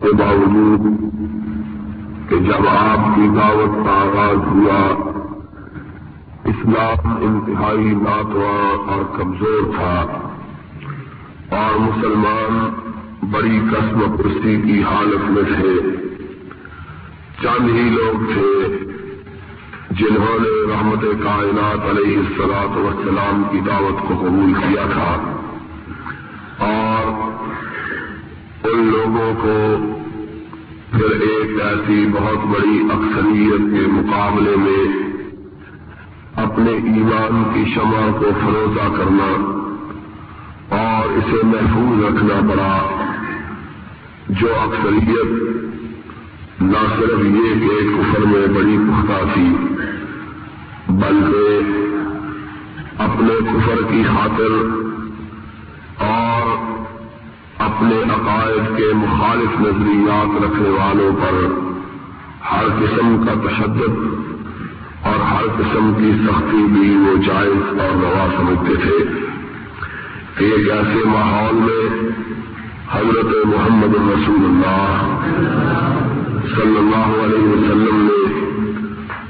کے باوجود کہ جب آپ کی دعوت کا آغاز ہوا، اسلام انتہائی ناتواں اور کمزور تھا اور مسلمان بڑی قسم پرسی کی حالت میں تھے۔ چند ہی لوگ تھے جنہوں نے رحمت کائنات علیہ السلاط وسلام کی دعوت کو قبول کیا تھا۔ اور ان لوگوں کو پھر ایک ایسی بہت بڑی اکثریت کے مقابلے میں اپنے ایمان کی شمع کو فروزہ کرنا اور اسے محفوظ رکھنا پڑا، جو اکثریت نہ صرف یہ کہ کفر میں بڑی پختہ تھی، بلکہ اپنے کفر کی خاطر اور اپنے عقائد کے مخالف نظریات رکھنے والوں پر ہر قسم کا تشدد اور ہر قسم کی سختی بھی وہ جائز اور روا سمجھتے تھے کہ ایک ایسے ماحول میں حضرت محمد رسول اللہ صلی اللہ علیہ وسلم نے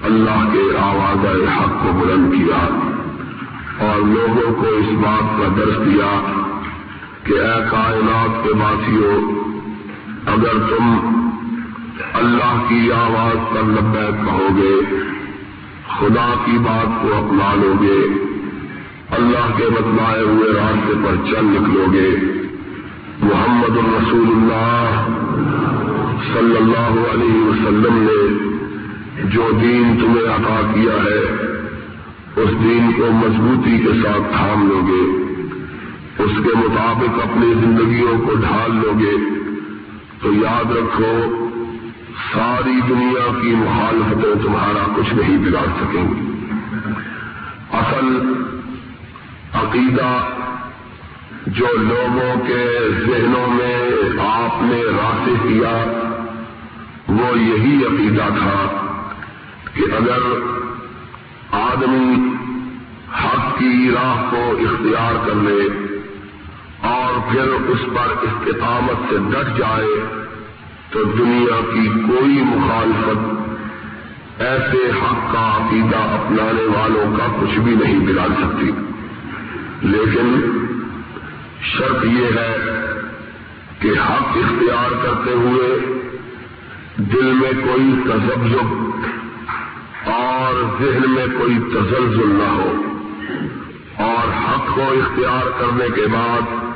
اللہ کے آواز حق کو بلند کیا اور لوگوں کو اس بات کا درس دیا کہ اے کائنات کے باسیوں اگر تم اللہ کی آواز پر لبیک کہو گے خدا کی بات کو اپنا لو گے اللہ کے بتلائے ہوئے راستے پر چل نکلو گے محمد الرسول اللہ صلی اللہ علیہ وسلم نے جو دین تمہیں عطا کیا ہے، اس دین کو مضبوطی کے ساتھ تھام لو گے اس کے مطابق اپنی زندگیوں کو ڈھال لو گے۔ تو یاد رکھو، ساری دنیا کی مخالفتیں تمہارا کچھ نہیں بگاڑ سکیں گی۔ اصل عقیدہ جو لوگوں کے ذہنوں میں آپ نے راستے کیا، وہ یہی عقیدہ تھا کہ اگر آدمی حق کی راہ کو اختیار کر لے اور پھر اس پر استقامت سے ڈٹ جائے تو دنیا کی کوئی مخالفت ایسے حق کا عقیدہ اپنانے والوں کا کچھ بھی نہیں بگاڑ سکتی۔ لیکن شرط یہ ہے کہ حق اختیار کرتے ہوئے دل میں کوئی تجزب اور ذہن میں کوئی تزلزل نہ ہو اور حق کو اختیار کرنے کے بعد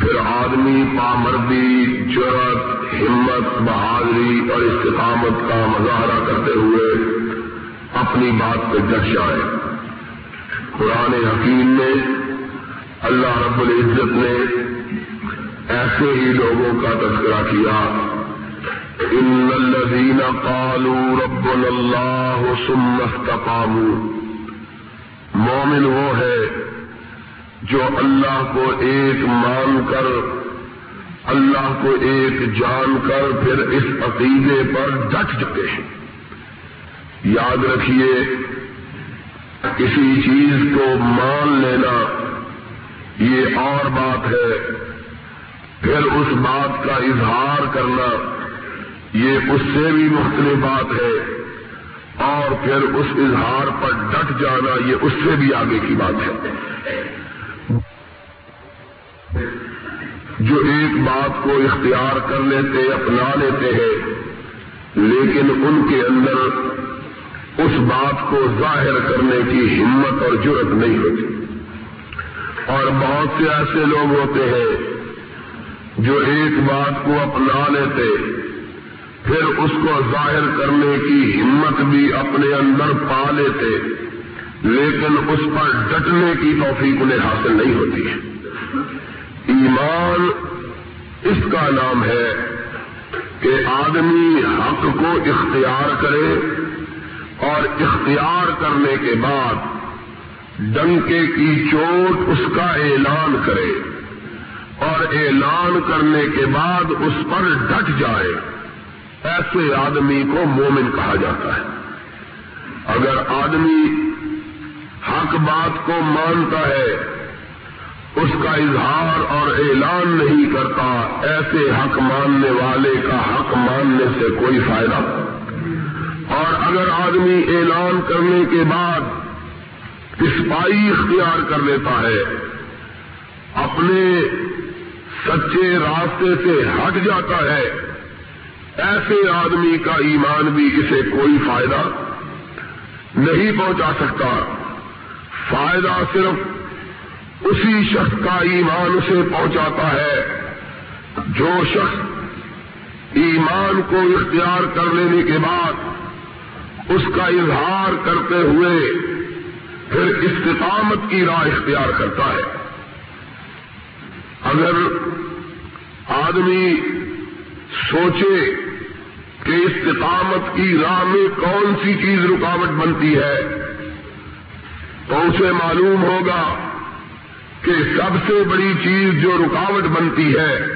پھر آدمی پامردی جرت ہمت، بہادری اور استقامت کا مظاہرہ کرتے ہوئے اپنی بات پہ ڈٹ جائے قرآن حکیم نے، اللہ رب العزت نے ایسے ہی لوگوں کا تذکرہ کیا۔ ان الذين قالوا ربنا الله ثم استقاموا۔ مومن وہ ہے جو اللہ کو ایک مان کر، اللہ کو ایک جان کر پھر اس عقیدے پر ڈٹ چکے ہیں۔ یاد رکھیے، کسی چیز کو مان لینا یہ اور بات ہے۔ پھر اس بات کا اظہار کرنا یہ اس سے بھی مختلف بات ہے۔ اور پھر اس اظہار پر ڈٹ جانا یہ اس سے بھی آگے کی بات ہے۔ جو ایک بات کو اختیار کر لیتے، اپنا لیتے ہیں، لیکن ان کے اندر اس بات کو ظاہر کرنے کی ہمت اور جرت نہیں ہوتی۔ اور بہت سے ایسے لوگ ہوتے ہیں جو ایک بات کو اپنا لیتے، پھر اس کو ظاہر کرنے کی ہمت بھی اپنے اندر پا لیتے، لیکن اس پر ڈٹنے کی توفیق انہیں حاصل نہیں ہوتی۔ ہے ایمان اس کا نام ہے کہ آدمی حق کو اختیار کرے اور اختیار کرنے کے بعد ڈنکے کی چوٹ اس کا اعلان کرے اور اعلان کرنے کے بعد اس پر ڈٹ جائے۔ ایسے آدمی کو مومن کہا جاتا ہے۔ اگر آدمی حق بات کو مانتا ہے اس کا اظہار اور اعلان نہیں کرتا، ایسے حق ماننے والے کا حق ماننے سے کوئی فائدہ اور اگر آدمی اعلان کرنے کے بعد اسپائی اختیار کر لیتا ہے، اپنے سچے راستے سے ہٹ جاتا ہے، ایسے آدمی کا ایمان بھی اسے کوئی فائدہ نہیں پہنچا سکتا۔ فائدہ صرف اسی شخص کا ایمان اسے پہنچاتا ہے۔ جو شخص ایمان کو اختیار کر لینے کے بعد اس کا اظہار کرتے ہوئے پھر استقامت کی راہ اختیار کرتا ہے۔ اگر آدمی سوچے کہ استقامت کی راہ میں کون سی چیز رکاوٹ بنتی ہے تو اسے معلوم ہوگا کہ سب سے بڑی چیز جو رکاوٹ بنتی ہے،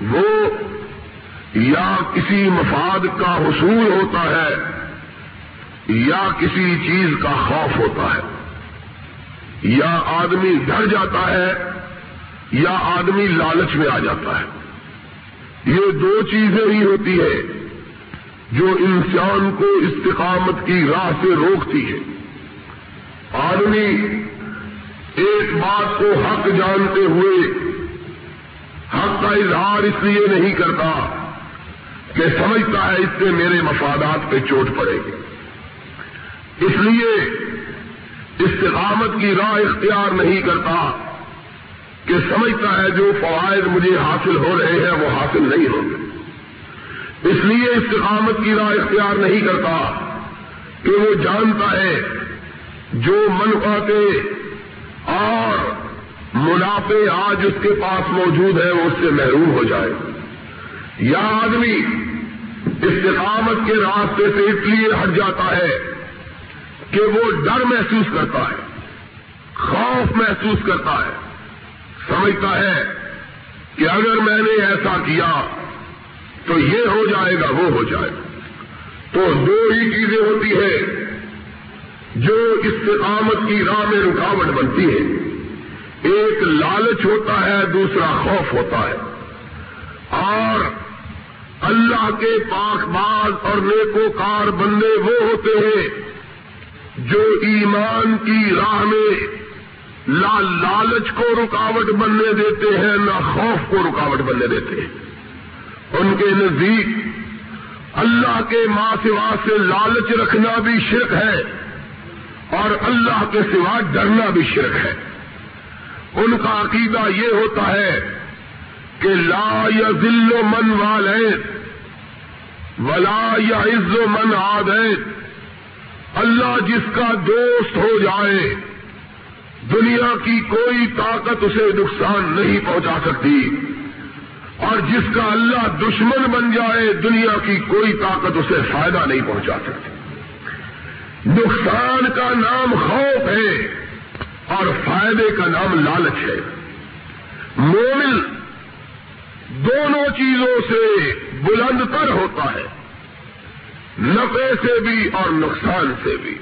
وہ یا کسی مفاد کا حصول ہوتا ہے، یا کسی چیز کا خوف ہوتا ہے۔ یا آدمی ڈر جاتا ہے، یا آدمی لالچ میں آ جاتا ہے۔ یہ دو چیزیں ہی ہوتی ہے جو انسان کو استقامت کی راہ سے روکتی ہے آدمی ایک بات کو حق جانتے ہوئے، حق کا اظہار اس لیے نہیں کرتا کہ سمجھتا ہے اس سے میرے مفادات پہ چوٹ پڑے گی۔ اس لیے استقامت کی راہ اختیار نہیں کرتا کہ سمجھتا ہے جو فوائد مجھے حاصل ہو رہے ہیں وہ حاصل نہیں ہوں گے۔ اس لیے استقامت کی راہ اختیار نہیں کرتا کہ وہ جانتا ہے جو من پاتے اور منافع آج اس کے پاس موجود ہے، وہ اس سے محروم ہو جائے۔ یا آدمی استقامت کے راستے سے اس لیے ہٹ جاتا ہے کہ وہ ڈر محسوس کرتا ہے، خوف محسوس کرتا ہے۔ سمجھتا ہے کہ اگر میں نے ایسا کیا تو یہ ہو جائے گا، وہ ہو جائے۔ گا تو دو ہی چیزیں ہوتی ہیں۔ جو استقامت کی راہ میں رکاوٹ بنتی ہے۔ ایک لالچ ہوتا ہے، دوسرا خوف ہوتا ہے۔ اور اللہ کے پاک باز اور نیکو کار بندے وہ ہوتے ہیں جو ایمان کی راہ میں لا لالچ کو رکاوٹ بننے دیتے ہیں، نہ خوف کو رکاوٹ بننے دیتے ہیں۔ ان کے نزدیک اللہ کے ماں سوا سے لالچ رکھنا بھی شرک ہے۔ اور اللہ کے سوا ڈرنا بھی شرک ہے۔ ان کا عقیدہ یہ ہوتا ہے کہ لا یا ذل و من والے ولا یا عز و من آدیت اللہ جس کا دوست ہو جائے، دنیا کی کوئی طاقت اسے نقصان نہیں پہنچا سکتی۔ اور جس کا اللہ دشمن بن جائے، دنیا کی کوئی طاقت اسے فائدہ نہیں پہنچا سکتی۔ نقصان کا نام خوف ہے اور فائدے کا نام لالچ ہے۔ مومن دونوں چیزوں سے بلند تر ہوتا ہے نفے سے بھی اور نقصان سے بھی،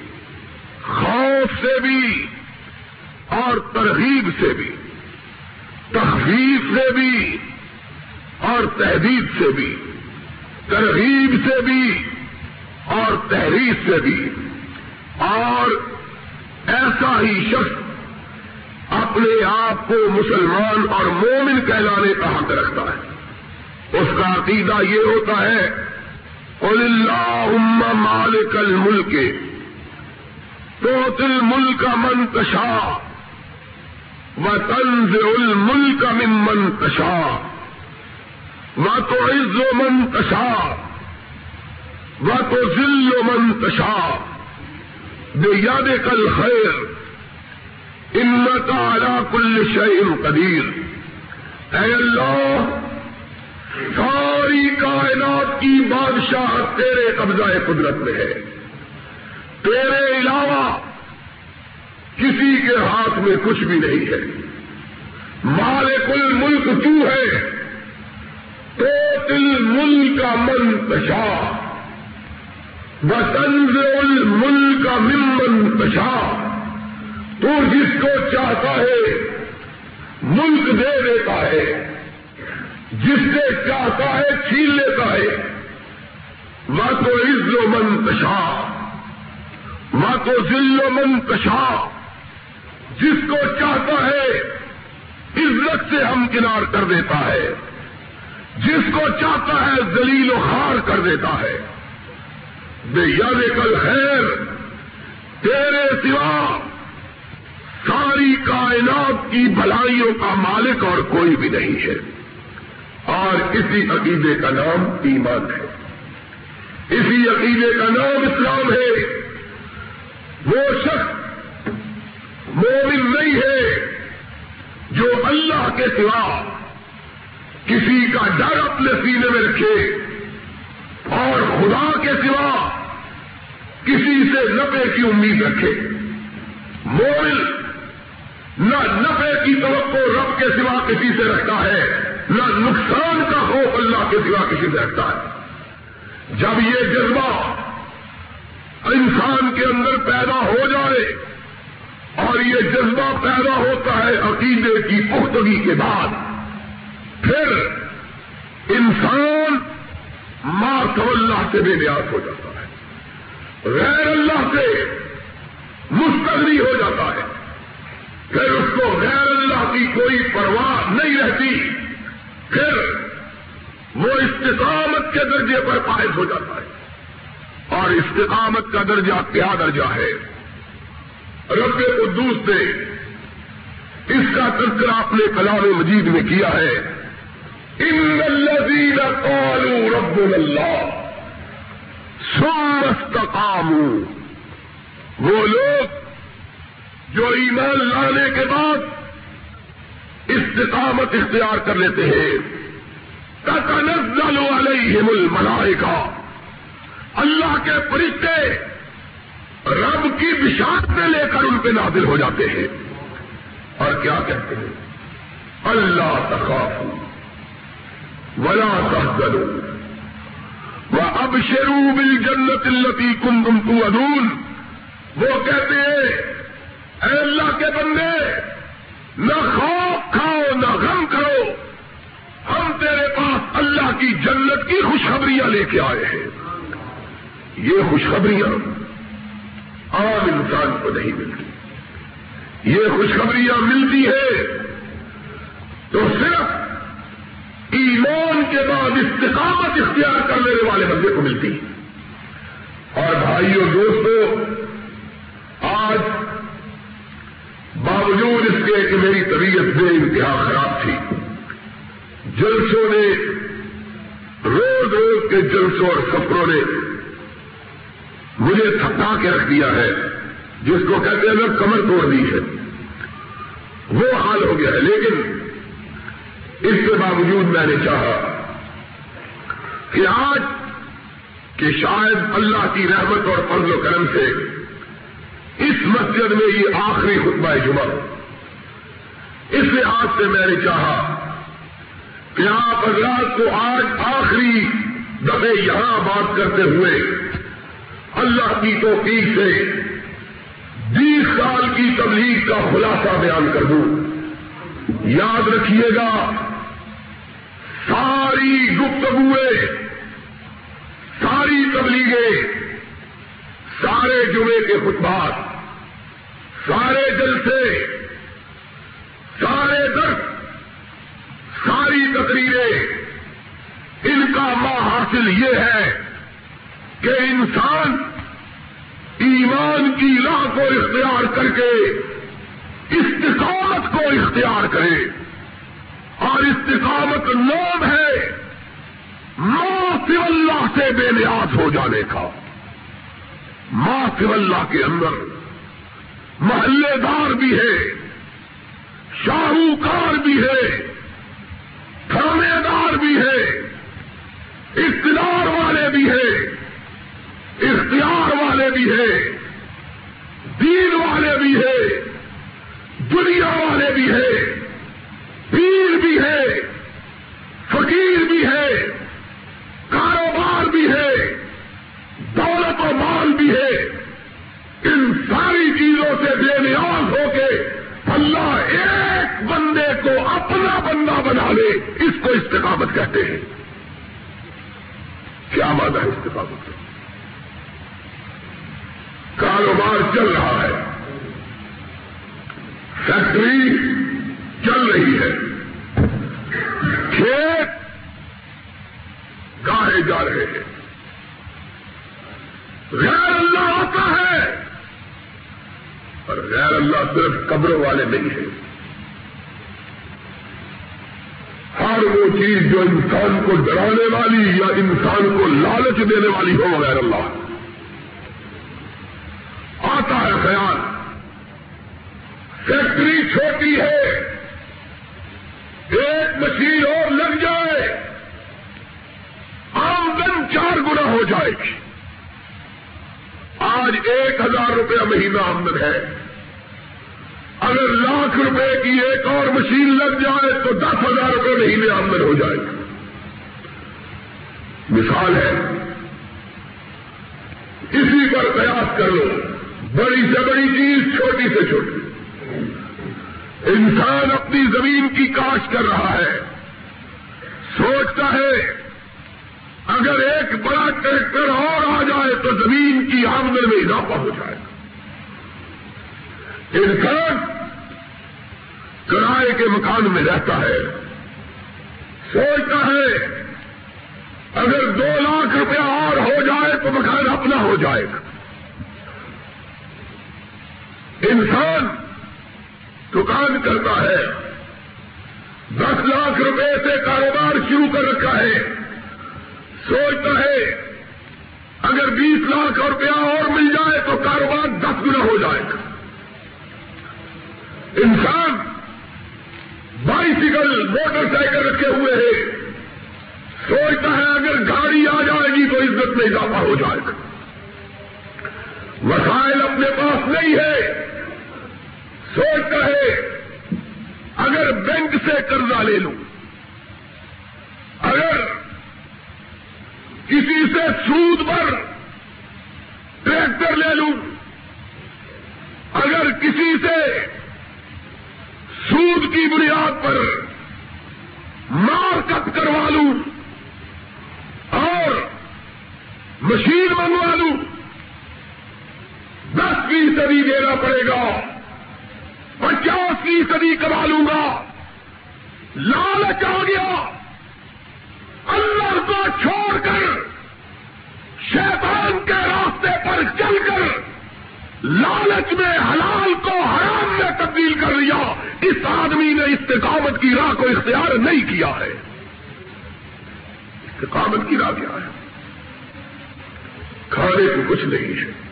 خوف سے بھی اور ترغیب سے بھی، تخفیف سے بھی اور تحدید سے بھی، ترغیب سے بھی اور تحریر سے بھی۔ اور ایسا ہی شخص اپنے آپ کو مسلمان اور مومن کہلانے کا حق رکھتا ہے۔ اس کا عقیدہ یہ ہوتا ہے اللہ مالک الملک تو تل ملک منتشا و تنز الملک من منتشا و تو عز و منتشا و تو ذل و منتشا یاد کل خیر ان کا کل شعیم قدیر۔ اے اللہ، ساری کائنات کی بادشاہ تیرے قبضہ قدرت میں ہے۔ تیرے علاوہ کسی کے ہاتھ میں کچھ بھی نہیں ہے۔ مالک الملک تو ہے۔ تو تل ملک کا من پشا تنز الملک ممن پشا تو جس کو چاہتا ہے، ملک دے دیتا ہے۔ جس سے چاہتا ہے، چھین لیتا ہے۔ وہ تو عز و منتشا وہ تو ذل و منتشا جس کو چاہتا ہے، عزت سے ہم کنار کر دیتا ہے۔ جس کو چاہتا ہے دلیل و خار کر دیتا ہے۔ بے یاد کل خیر، تیرے سوا ساری کائنات کی بھلائیوں کا مالک اور کوئی بھی نہیں ہے۔ اور اسی عقیدے کا نام ایمان ہے۔ اسی عقیدے کا نام اسلام ہے۔ وہ شخص مومن نہیں ہے جو اللہ کے سوا کسی کا ڈر اپنے سینے میں رکھے اور خدا کے سوا کسی سے نفے کی امید رکھے۔ مومن نہ نفے کی توقع رب کے سوا کسی سے رکھتا ہے، نہ نقصان کا خوف اللہ کے سوا کسی سے رکھتا ہے۔ جب یہ جذبہ انسان کے اندر پیدا ہو جائے اور یہ جذبہ پیدا ہوتا ہے عقیدے کی پختگی کے بعد، پھر انسان ماتو اللہ سے بے نیاز ہو جاتا ہے۔ غیر اللہ سے مستغنی ہو جاتا ہے۔ پھر اس کو غیر اللہ کی کوئی پرواہ نہیں رہتی۔ پھر وہ استقامت کے درجے پر پائز ہو جاتا ہے۔ اور استقامت کا درجہ کیا درجہ ہے؟ رب قدوس نے اس کا تذکرہ اپنے کلام مجید میں کیا ہے۔ ان الذین قالوا رب اللہ۔ سمستقام وہ لوگ جو ایمان لانے کے بعد استقامت اختیار کر لیتے ہیں۔ تتنزل علیہم الملائکہ۔ اللہ کے فرشتے رب کی میں لے کر ان پہ نازل ہو جاتے ہیں۔ اور کیا کہتے ہیں؟ اللہ تخاف ولا تحزنوا وہ اب شیرو بل جنت التی کم تم تو ادون وہ کہتے ہیں، اے اللہ کے بندے، نہ خوف کھاؤ، نہ غم کرو ہم تیرے پاس اللہ کی جنت کی خوشخبریاں لے کے آئے ہیں۔ یہ خوشخبریاں عام انسان کو نہیں ملتی۔ یہ خوشخبریاں ملتی ہے تو صرف ایمان کے بعد استقامت اختیار کر لینے والے بندے کو ملتی اور بھائیوں دوستوں آج باوجود اس کے کہ میری طبیعت بے انتہا خراب تھی، جلسوں نے، روز روز کے جلسوں اور سفروں نے مجھے تھکا کے رکھ دیا ہے، جس کو کہتے ہیں کمر توڑ دی ہے۔ وہ حال ہو گیا ہے، لیکن اس کے باوجود میں نے چاہا کہ آج کہ شاید اللہ کی رحمت اور فضل و کرم سے اس مسجد میں یہ آخری خطبہ جمعہ اس لحاظ سے میں نے چاہا کہ آپ حضرات کو آج آخری دفعے یہاں بات کرتے ہوئے اللہ کی توفیق سے بیس سال کی تبلیغ کا خلاصہ بیان کر دوں۔ یاد رکھیے گا ساری گفتگویں ساری تبلیغیں سارے جمعے کے خطبات، سارے جلسے، سارے درد ساری تقریریں۔ ان کا ماں حاصل یہ ہے کہ انسان ایمان کی راہ کو اختیار کر کے، استقامت کو اختیار کرے۔ اور استقامت نام ہے ماں اللہ سے بے نیاز ہو جانے کا۔ ماں اللہ کے اندر محلے دار بھی ہے شاہوکار بھی ہے، تھانے دار بھی ہے، اقتدار والے بھی ہے، اختیار والے بھی ہیں دین والے بھی ہیں دنیا والے بھی ہیں پیر بھی ہے، فقیر بھی ہے، کاروبار بھی ہے، دولت و مال بھی ہے۔ ان ساری چیزوں سے بے نیاز ہو کے اللہ ایک بندے کو اپنا بندہ بنا لے، اس کو استقامت کہتے ہیں۔ کیا مانا ہے استقامت؟ کاروبار چل رہا ہے۔ فیکٹری چل رہی ہے۔ کھیت گاہے جا رہے ہیں۔ غیر اللہ آتا ہے اور غیر اللہ صرف قبروں والے نہیں ہیں۔ ہر وہ چیز جو انسان کو ڈرانے والی یا انسان کو لالچ دینے والی ہو غیر اللہ۔ آتا ہے خیال۔ فیکٹری چھوٹی ہے۔ ایک مشین اور لگ جائے، آمدن چار گنا ہو جائے گی۔ آج ایک ہزار روپیہ مہینہ آمدن ہے۔ اگر لاکھ روپے کی ایک اور مشین لگ جائے تو دس ہزار روپے مہینے آمدن ہو جائے گا مثال ہے، اسی پر قیاس کر لو، بڑی سے بڑی چیز چھوٹی سے چھوٹی۔ انسان اپنی زمین کی کاش کر رہا ہے۔ سوچتا ہے، اگر ایک بڑا ٹریکٹر اور آ جائے تو زمین کی آمدن میں اضافہ ہو جائے۔ گا انسان کرائے کے مکان میں رہتا ہے۔ سوچتا ہے، اگر دو لاکھ روپیہ اور ہو جائے تو مکان اپنا ہو جائے گا۔ انسان دکان کرتا ہے۔ دس لاکھ روپے سے کاروبار شروع کر رکھا ہے۔ سوچتا ہے، اگر بیس لاکھ روپیہ اور مل جائے تو کاروبار دس گنا ہو جائے گا۔ انسان بائیسیکل موٹر سائیکل رکھے ہوئے ہیں سوچتا ہے، اگر گاڑی آ جائے گی تو عزت میں اضافہ ہو جائے گا۔ وسائل اپنے پاس نہیں ہے۔ سوچتا ہے، اگر بینک سے قرضہ لے لوں، اگر کسی سے سود پر ٹریکٹر لے لوں، اگر کسی سے سود کی بنیاد پر مارکت کروا لوں اور مشین منگوا لوں، دس فیصدی دینا پڑے گا۔ پچاس فیصدی کروا لوں گا؟ لالچ آ گیا۔ اللہ کو چھوڑ کر شیطان کے راستے پر چل کر لالچ میں حلال کو حرام میں تبدیل کر لیا۔ اس آدمی نے استقامت کی راہ کو اختیار نہیں کیا ہے۔ استقامت کی راہ کیا ہے؟ کھانے کو کچھ نہیں ہے۔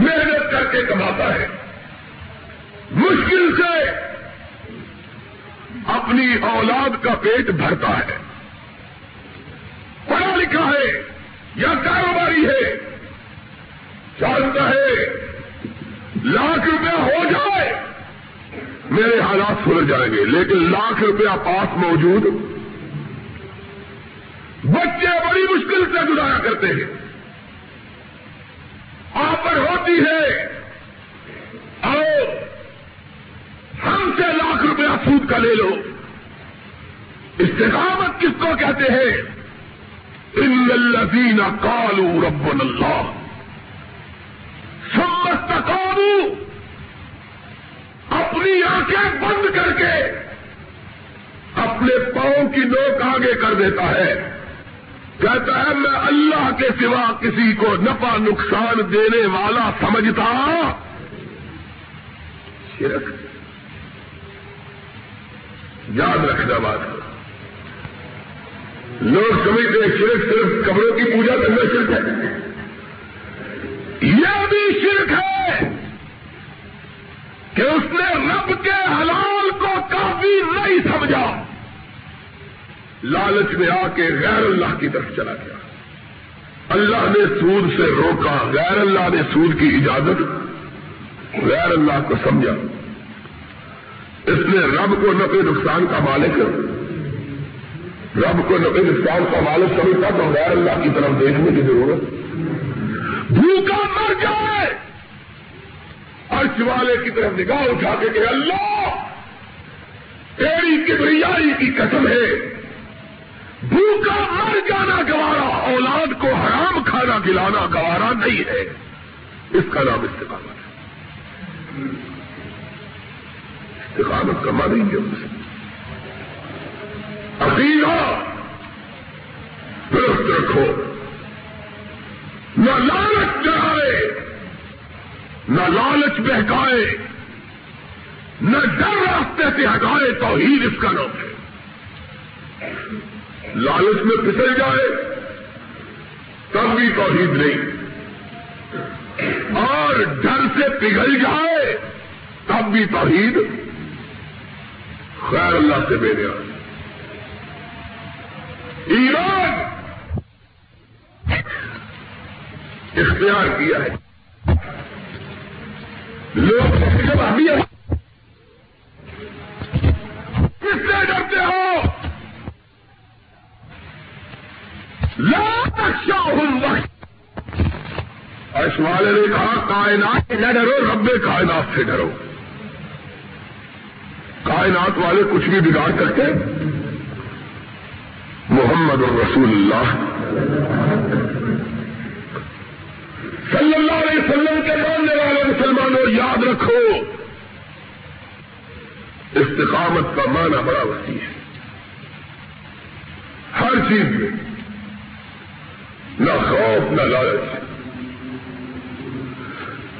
محنت کر کے کماتا ہے۔ مشکل سے اپنی اولاد کا پیٹ بھرتا ہے۔ پڑھا لکھا ہے یا کاروباری ہے چاہتا ہے، لاکھ روپیہ ہو جائے، میرے حالات سدھر جائیں گے۔ لیکن لاکھ روپیہ پاس موجود، بچے بڑی مشکل سے گزارا کرتے ہیں۔ آفر ہوتی ہے۔ آؤ ہم سے لاکھ روپیہ سود کا لے لو۔ استقامت کس کو کہتے ہیں؟ ان الذین کالو رب اللہ سمت قابو اپنی آنکھیں بند کر کے اپنے پاؤں کی نوک آگے کر دیتا ہے۔ کہتا ہے، میں اللہ کے سوا کسی کو نفع نقصان دینے والا سمجھتا شرک. یاد رکھنا بات لوگ سمجھتے ہیں شرک صرف کمروں کی پوجا کرنا شرک ہے. یہ بھی شرک ہے کہ اس نے رب کے حلال کو کافی نہیں سمجھا. لالچ میں آ کے غیر اللہ کی طرف چلا گیا۔ اللہ نے سود سے روکا، غیر اللہ نے سود کی اجازت، غیر اللہ کو سمجھا۔ اس نے رب کو نفع نقصان کا مالک، رب کو نفع نقصان کا مالک سمجھتا تو غیر اللہ کی طرف دیکھنے کی ضرورت۔ بھوکا مر جائے۔ عرش والے کی طرف نگاہ اٹھا کے کہ اللہ، تیری کبریائی کی قسم ہے۔ بھوکا مر جانا گوارا، اولاد کو حرام کھانا کھلانا گوارا نہیں ہے۔ اس کا نام استقامت ہے۔ استقامت کا مانی ہے؟ اس عقیدہ۔ درست رکھو نہ لالچ چڑھائے نہ لالچ بہکائے، نہ ڈر راستے سے ہٹائے توحید اس کا نام ہے۔ لالچ میں پھسل جائے، تب بھی توحید نہیں۔ اور ڈر سے پگھل جائے، تب بھی توحید۔ خیر اللہ سے میرے ایران اختیار کیا ہے۔ لوگ جب ابھی کس سے ڈرتے ہو؟ لا اس والے نے کہا کائنات سے نہ ڈرو، رب کائنات سے ڈرو. کائنات والے کچھ بھی بگاڑ سکتے محمد الرسول اللہ. صلی اللہ علیہ وسلم کے ماننے والے مسلمانوں، یاد رکھو، استقامت کا معنی بڑا وسیع ہے۔ ہر چیز میں نہ خوف، نہ لالچ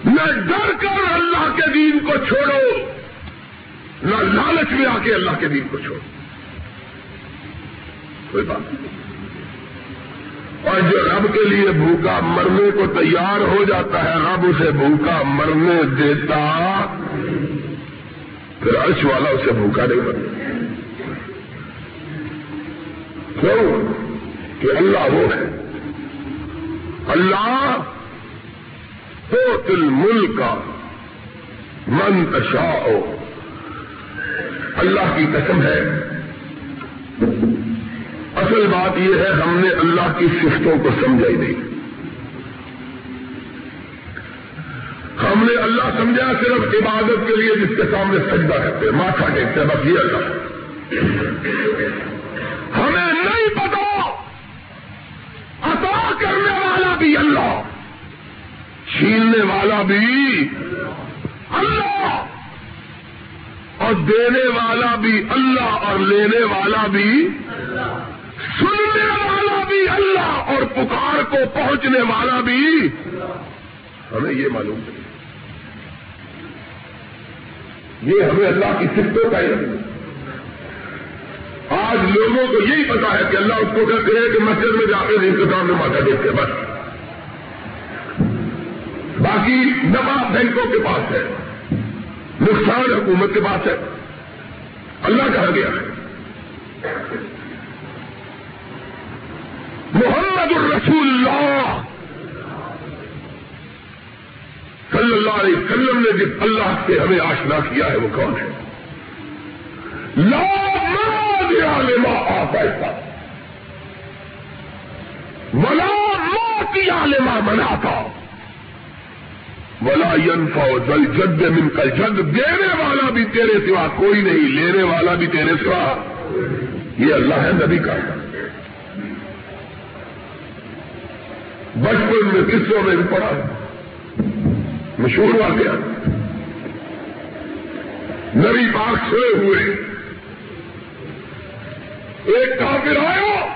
نہ ڈر کر اللہ کے دین کو چھوڑو، نہ لالچ میں آ کے اللہ کے دین کو چھوڑو۔ کوئی بات نہیں۔ اور جو رب کے لیے بھوکا مرنے کو تیار ہو جاتا ہے، رب اسے بھوکا مرنے دیتا۔ پھر عرش والا اسے بھوکا نہیں مرتا۔ کیوں؟ کہ اللہ وہ ہے۔ اللہ تو تل ملک کا من تشاء. اللہ کی قسم ہے۔ اصل بات یہ ہے، ہم نے اللہ کی صفتوں کو سمجھا ہی نہیں۔ ہم نے اللہ سمجھا صرف عبادت کے لیے جس کے سامنے سجدہ کرتے ماتھا ٹیکتے بس یہ اللہ۔ ہمیں نہیں پتا عطا کرنے والا بھی اللہ چھیننے والا بھی اللہ اور دینے والا بھی اللہ اور لینے والا بھی سننے والا بھی اللہ اور پکار کو پہنچنے والا بھی ہمیں یہ معلوم نہیں۔ یہ ہمیں اللہ کی سفتوں کا علم آج لوگوں کو یہی پتا ہے کہ اللہ اس کو کہتے ہیں کہ مسجد میں جا کر انتظام میں ماتا دیکھتے بس۔ باقی نفا بینکوں کے پاس ہے، نقصان حکومت کے پاس ہے۔ اللہ کہا گیا ہے۔ محمد الرسول اللہ صلی اللہ علیہ وسلم نے جس اللہ سے ہمیں آشنا کیا ہے، وہ کون ہے؟ لا لما آتا ولا موتی لما منا تھا ولا ینفا دل جد من کل جد دینے والا بھی تیرے سوا کوئی نہیں، لینے والا بھی تیرے سوا۔ یہ اللہ ہے نبی کا۔ بچپن میں قصوں میں بھی پڑا مشہور واقعہ۔ نبی پاک سوئے ہوئے۔ ایک کافر آیا۔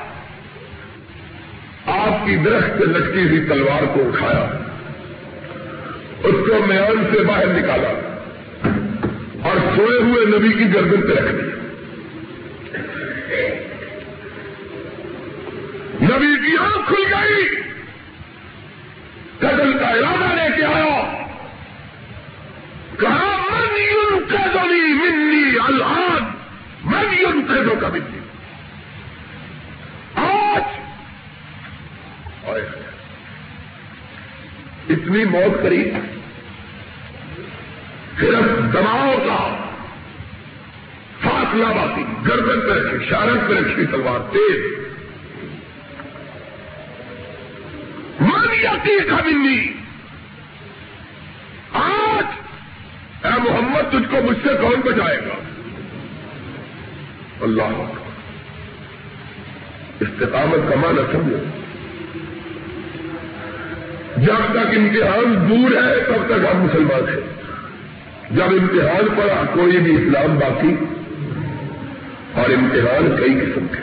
آپ کی درخت سے لٹکی ہوئی تلوار کو اٹھایا۔ اس کو میان سے باہر نکالا اور سوئے ہوئے نبی کی گردن پہ رکھ دی۔ نبی کی آنکھ کھل گئی۔ قتل کا ارادہ لے کے آیا۔ کہا، من یون قدلی منی الحاد من یون قیدوں کا منی آج اتنی موت کری صرف دماؤ کا فاصلہ باقی، گردن پہ رکھی شارت پہ رکھی تلوار تیز۔ مانیاتی کا بندی آج اے محمد تجھ کو مجھ سے کون بچائے گا؟ اللہ۔ استقامت کا معنی سمجھو۔ جب تک امتحان دور ہے، تب تک ہم مسلمان ہیں۔ جب امتحان پڑا کوئی بھی اسلام باقی اور امتحان کئی قسم کے۔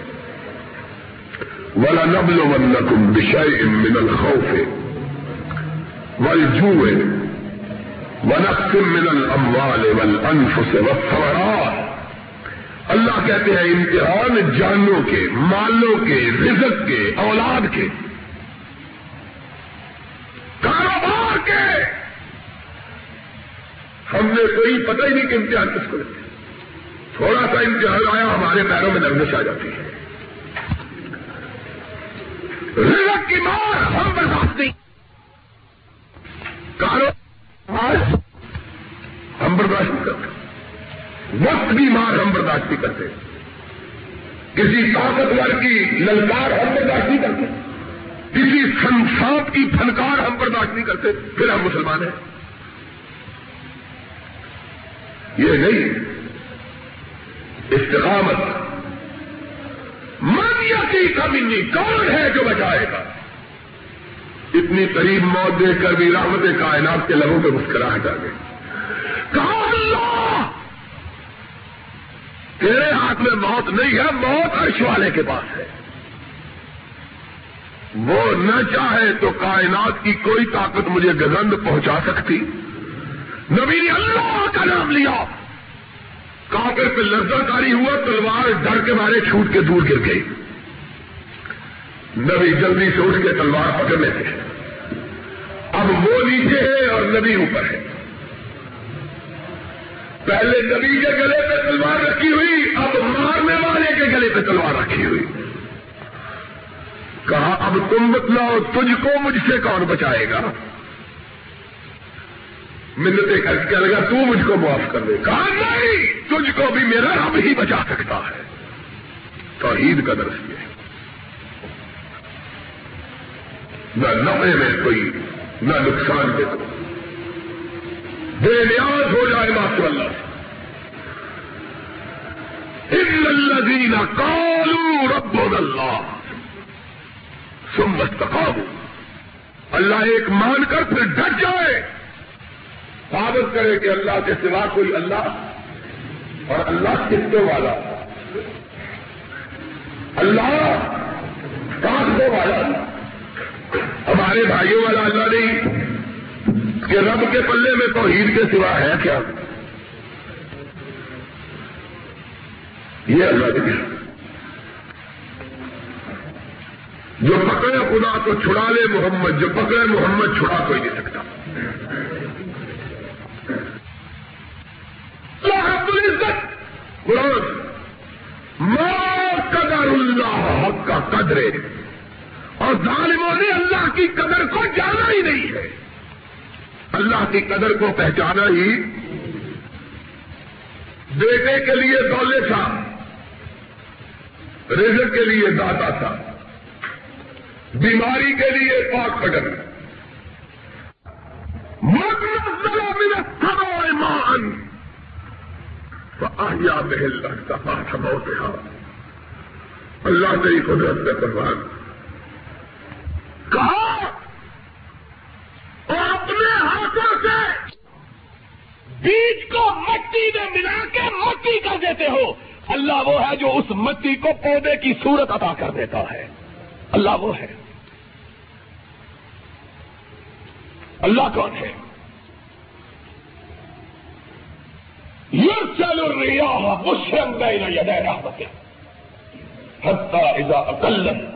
ولا نبل ونکم بشيء من الخوف والجوع ونقص من الاموال والانفس والثمرات۔ اللہ کہتے ہیں امتحان جانوں کے، مالوں کے، رزق کے، اولاد کے کاروبار کے ہم نے کوئی پتہ ہی نہیں کہ امتحان کس کو لیتے تھوڑا سا امتحان آیا، ہمارے پیروں میں نرمش آ جاتی ہے۔ رزق کی مار ہم برداشت نہیں۔ کاروبار ہم برداشت نہیں کرتے۔ وقت بھی مار ہم برداشت نہیں کرتے۔ کسی طاقتور کی للکار ہم برداشت نہیں کرتے۔ کسی سنسات کی فنکار ہم برداشت نہیں کرتے۔ پھر ہم مسلمان ہیں۔ یہ نہیں. استقامت. کی کمی کون ہے جو بچائے گا؟ اتنی قریب موت دیکھ کر بھی رحمت کائنات کے لبوں پہ مسکراہٹ آ گئی۔ کہا اللہ؟ تیرے ہاتھ میں موت نہیں ہے، موت عرش والے کے پاس ہے۔ وہ نہ چاہے تو کائنات کی کوئی طاقت مجھے گزند پہنچا سکتی۔ نبی نے اللہ کا نام لیا۔ کافر پہ لذا کاری ہوا، تلوار ڈر کے مارے چھوٹ کے دور گر گئی نبی جلدی سے اٹھ کے تلوار پکڑنے تھے۔ اب وہ نیچے ہے اور نبی اوپر ہے۔ پہلے نبی کے گلے پہ تلوار رکھی ہوئی، اب مارنے والے کے گلے پہ تلوار رکھی ہوئی۔ کہا، اب تم بتلاؤ تجھ کو مجھ سے کون بچائے گا؟ منتیں کر کے لگا، تو مجھ کو معاف کر دے۔ کہا، نہیں، تجھ کو بھی میرا رب ہی بچا سکتا ہے۔ توحید کا درس یہ نہ نفے میں کوئی، نہ نقصان دے دو بے نیاز ہو جائے ماشاء اللہ الذین کالو رب اللہ۔ سمت اللہ ایک مان کر پھر ڈٹ جائے۔ ثابت کرے کہ اللہ کے سوا کوئی اللہ اور اللہ کتوں والا؟ اللہ کاٹوں والا۔ ہمارے بھائیوں والا اللہ نہیں کہ رب کے پلے میں توحید کے سوا ہے کیا؟ یہ اللہ کی جو پکڑے خدا تو چھڑا لے محمد، جو پکڑے محمد چھڑا کوئی نہیں سکتا۔ قرآن ماں قدر اللہ حق کا قدرے اور ظالموں نے اللہ کی قدر کو جانا ہی نہیں ہے۔ اللہ کی قدر کو پہچانا ہی۔ بیٹے کے لیے دولے تھا۔ رزق کے لیے داتا تھا۔ بیماری کے لیے پاک پٹن۔ مان آیا محل لگتا پاس موت اللہ نے قدرت میں قربان کہا اور اپنے ہاتھوں سے بیج کو مٹی میں ملا کے مٹی کر دیتے ہو۔ اللہ وہ ہے جو اس مٹی کو پودے کی صورت عطا کر دیتا ہے۔ اللہ وہ ہے۔ اللہ کون ہے؟ یہ چلو ریا مسلم بین یدہ رحمت حتی اذا اقلت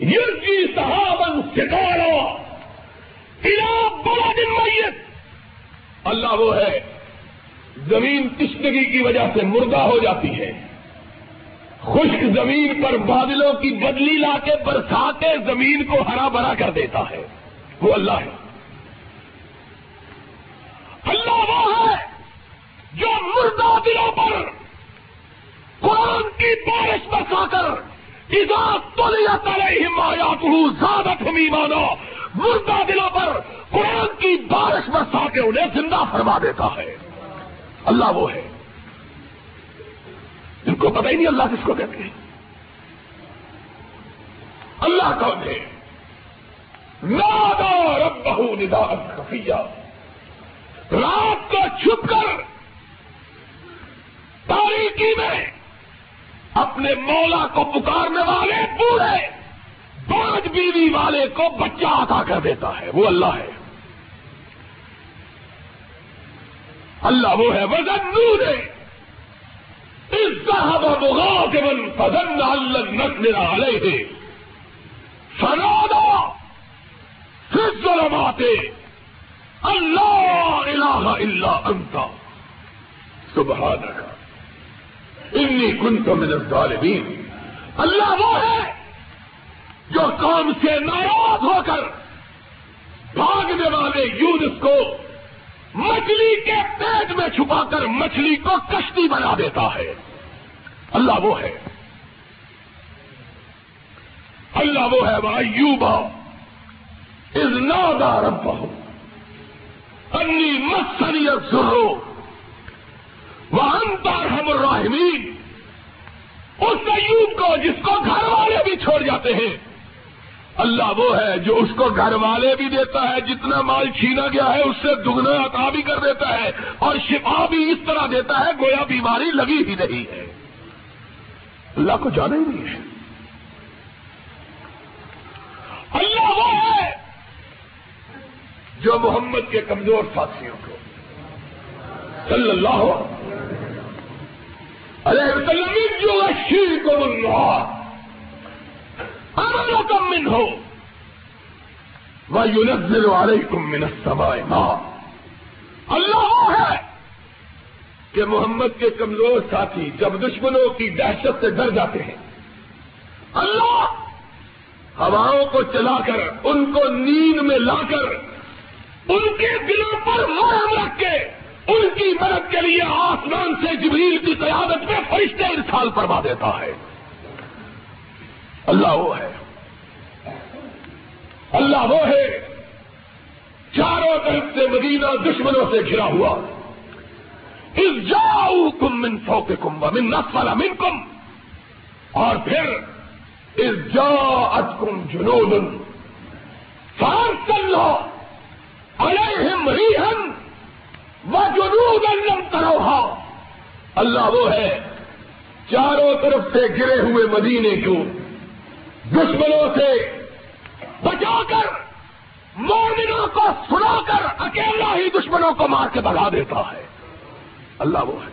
یرجی صحابن ستارا الى بلد میت اللہ وہ ہے، زمین تشتگی کی وجہ سے مردہ ہو جاتی ہے۔ خشک زمین پر بادلوں کی بدلی لا کے برسا کے زمین کو ہرا بھرا کر دیتا ہے۔ وہ اللہ ہے۔ اللہ وہ ہے جو مردہ دلوں پر قرآن کی بارش برسا کر ادا تو آیات زیادہ تم مانو مردہ دلوں پر قرآن کی بارش برسا کے انہیں زندہ فرما دیتا ہے۔ اللہ وہ ہے۔ ان کو پتہ ہی نہیں اللہ کس کو کہتے ہیں۔ اللہ کون ہے؟ نادا رب بہو ندا خفیہ۔ رات کو چھپ کر تاریخی میں اپنے مولا کو پکارنے والے پورے پانچ بیوی والے کو بچہ عطا کر دیتا ہے۔ وہ اللہ ہے۔ اللہ وہ ہے۔ وزن نور ہے۔ اس صاحب بغا کے من فضن اللہ نت میرا علیہ۔ فنادا پھر ظلماتے۔ اللہ الہ الا انت۔ سبحانک۔ انی کنت من الظالمین۔ اللہ وہ ہے جو قوم سے ناراض ہو کر بھاگنے والے یونس کو مچھلی کے پیٹ میں چھپا کر مچھلی کو کشتی بنا دیتا ہے۔ اللہ وہ ہے۔ اللہ وہ ہے بھائی یوبا از نادار رب انی مسری ضرور وہ انتار ہم الراحمین۔ اس ایوب کو جس کو گھر والے بھی چھوڑ جاتے ہیں۔ اللہ وہ ہے جو اس کو گھر والے بھی دیتا ہے، جتنا مال چھینا گیا ہے، اس سے دگنا عطا بھی کر دیتا ہے۔ اور شفا بھی اس طرح دیتا ہے، گویا بیماری لگی ہی نہیں ہے۔ اللہ کو جانا ہی نہیں ہے۔ اللہ وہ ہے جو محمد کے کمزور ساتھیوں کو۔ صلی اللہ علیہ وسلم جو شیر کو اللہ کم من ہو وہ یونزل علیکم من السماء ماء۔ اللہ ہے کہ محمد کے کمزور ساتھی جب دشمنوں کی دہشت سے ڈر جاتے ہیں، اللہ ہواؤں کو چلا کر ان کو نیند میں لا کر ان کے دلوں پر مرم رکھ کے ان کی مدد کے لیے آسمان سے جبریل کی قیادت میں فرشتے ارسال فرما دیتا ہے۔ اللہ وہ ہے۔ اللہ وہ ہے۔ چاروں طرف سے مدینہ دشمنوں سے گھرا ہوا۔ اس جاؤ کم من سو کے کم من نسل من کم اور پھر اس جا ات کم جنوب فارس علیہم ریحن وہ جنوب الم کروہا اللہ وہ ہے چاروں طرف سے گرے ہوئے مدینے کو دشمنوں سے بچا کر مومنوں کو سنا کر اکیلا ہی دشمنوں کو مار کے بگا دیتا ہے۔ اللہ وہ ہے۔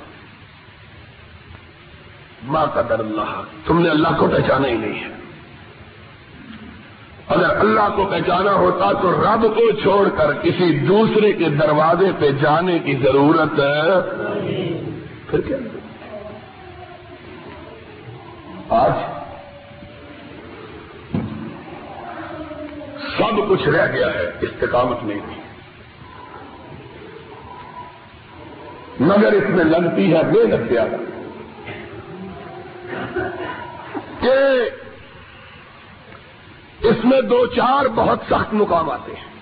ماں کا در اللہ، تم نے اللہ کو پہچانا ہی نہیں ہے۔ اگر اللہ کو پہچانا ہوتا تو رب کو چھوڑ کر کسی دوسرے کے دروازے پہ جانے کی ضرورت پھر کیا؟ آج سب کچھ رہ گیا ہے، استقامت نہیں تھی مگر اس میں لگتی ہے بے لگ گیا کہ اس میں دو چار بہت سخت مقام آتے ہیں۔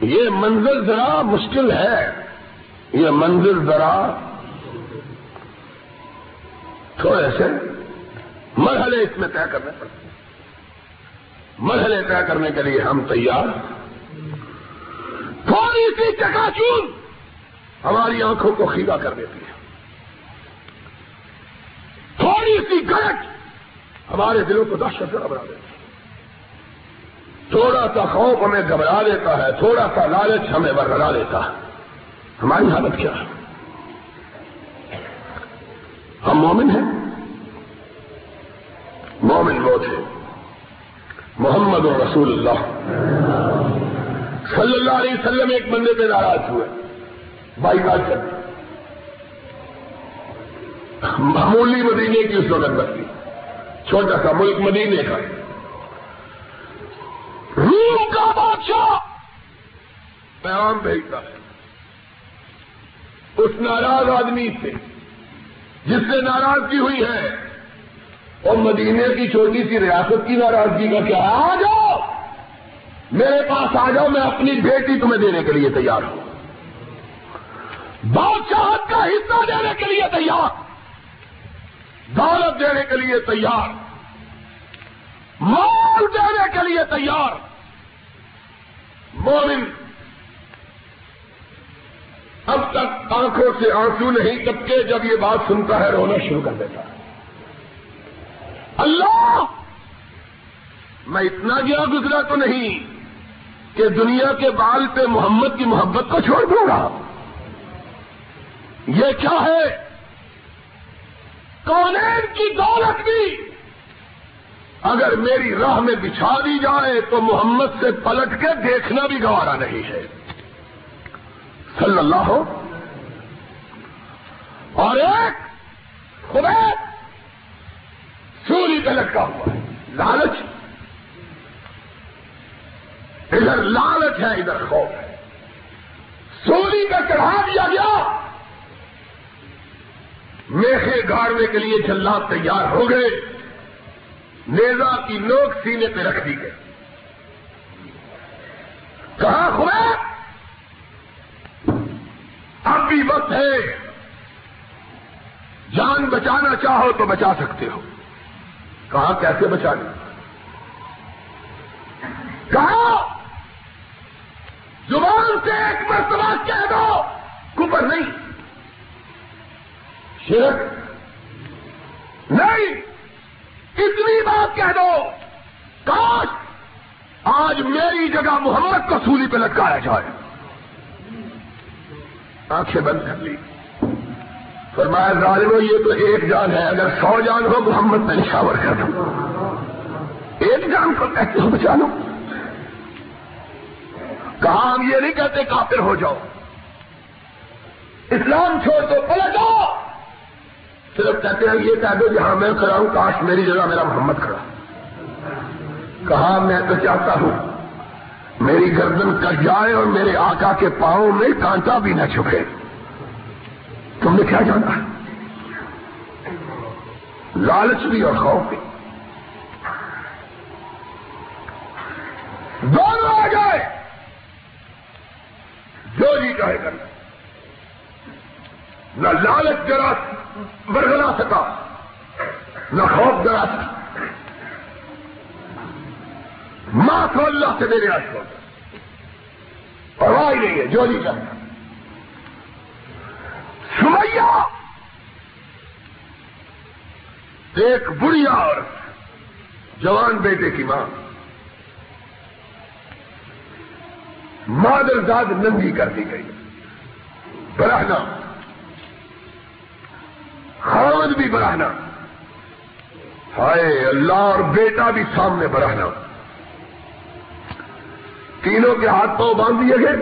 یہ منزل ذرا مشکل ہے۔ یہ منزل ذرا تھوڑے سے مرحلے اس میں طے کرنے پڑتے مرحلے طے کرنے کے لیے ہم تیار۔ تھوڑی سی چکا چون ہماری آنکھوں کو خیدا کر دیتی ہے۔ تھوڑی سی گرج ہمارے دلوں کو دہشت سے گھبرا دیتی ہے تھوڑا سا خوف ہمیں گھبرا دیتا ہے، تھوڑا سا لالچ ہمیں برگرا دیتا ہے۔ ہماری حالت کیا ہے؟ ہم مومن ہیں۔ مومن وہ تھے محمد رسول اللہ۔ صلی اللہ علیہ وسلم ایک بندے پہ ناراض ہوئے۔ بائی بات کر معمولی مدینے کی اس وقت بستی چھوٹا سا ملک مدینے کا۔ روم کا بادشاہ پیغام بھیجتا ہے۔ اس ناراض آدمی سے، جس سے ناراضگی ہوئی ہے، اور مدینے کی چھوٹی سی ریاست کی ناراضگی کا کیا؟ آ جاؤ! میرے پاس آ جاؤ، میں اپنی بیٹی تمہیں دینے کے لیے تیار ہوں۔ بادشاہت کا حصہ دینے کے لیے تیار۔ دولت دینے کے لیے تیار۔ مال دینے کے لیے تیار۔ مومن، اب تک آنکھوں سے آنسو نہیں ٹپکے جب یہ بات سنتا ہے، رونا شروع کر دیتا ہے۔ اللہ، میں اتنا گیا گزرا تو نہیں کہ دنیا کے بال پہ محمد کی محبت کو چھوڑ دوں گا۔ یہ کیا ہے؟ کونین کی دولت بھی۔ اگر میری راہ میں بچھا دی جائے تو محمد سے پلٹ کے دیکھنا بھی گوارا نہیں ہے۔ صلی اللہ ہو۔ اور ایک خدا سوری پہ لٹکا ہوا ہے۔ لالچ۔ ادھر لالچ ہے، ادھر خوف ہے۔ سوری پہ چڑھا دیا گیا۔ میخے گاڑنے کے لیے جلات تیار ہو گئے۔ نیزا کی نوک سینے پہ رکھ دی گئی۔ کہاں خدا! اب بھی وقت ہے۔ جان بچانا چاہو تو بچا سکتے ہو۔ کہاں کیسے بچا کہا، زبان سے ایک مرتبہ کہہ دو کپر نہیں۔ شرک؟ نہیں! اتنی بات کہہ دو! کاش آج میری جگہ محمد کو سولی پہ لٹکایا جائے۔ آنکھیں بند کر لی۔ فرمایا، ظالمو، یہ تو ایک جان ہے۔ اگر سو جان ہو، محمد میں نشاور کر دوں ایک جان کو کہتے ہو بچا لو کہا، ہم یہ نہیں کہتے کافر ہو جاؤ۔ اسلام چھوڑ دو پلٹ جاؤ۔ صرف کہتے ہیں، یہ کہہ دو جہاں میں کھڑا ہوں، کاش میری جگہ میرا محمد کھڑا۔ کہا، میں تو چاہتا ہوں، میری گردن کٹ جائے اور میرے آقا کے پاؤں میں کانٹا بھی نہ چھپے تم نے کیا جانا؟ لالچ بھی اور خوف بھی۔ دونوں آ جائے۔ جو جی چاہے کرنا۔ نہ لالچ ذرا برگلا سکا نہ خوف ذرا سکا ماں تو اللہ سے میرے آج پرواہ نہیں ہے، جو نہیں کرنا۔ سمیا ایک بڑھیا اور جوان بیٹے کی ماں۔ مادر داد ننگی کر دی گئی۔ برہنا خامد بھی براہنا ہائے اللہ اور بیٹا بھی سامنے براہنا تینوں کے ہاتھ پاؤں باندھ دیے گئے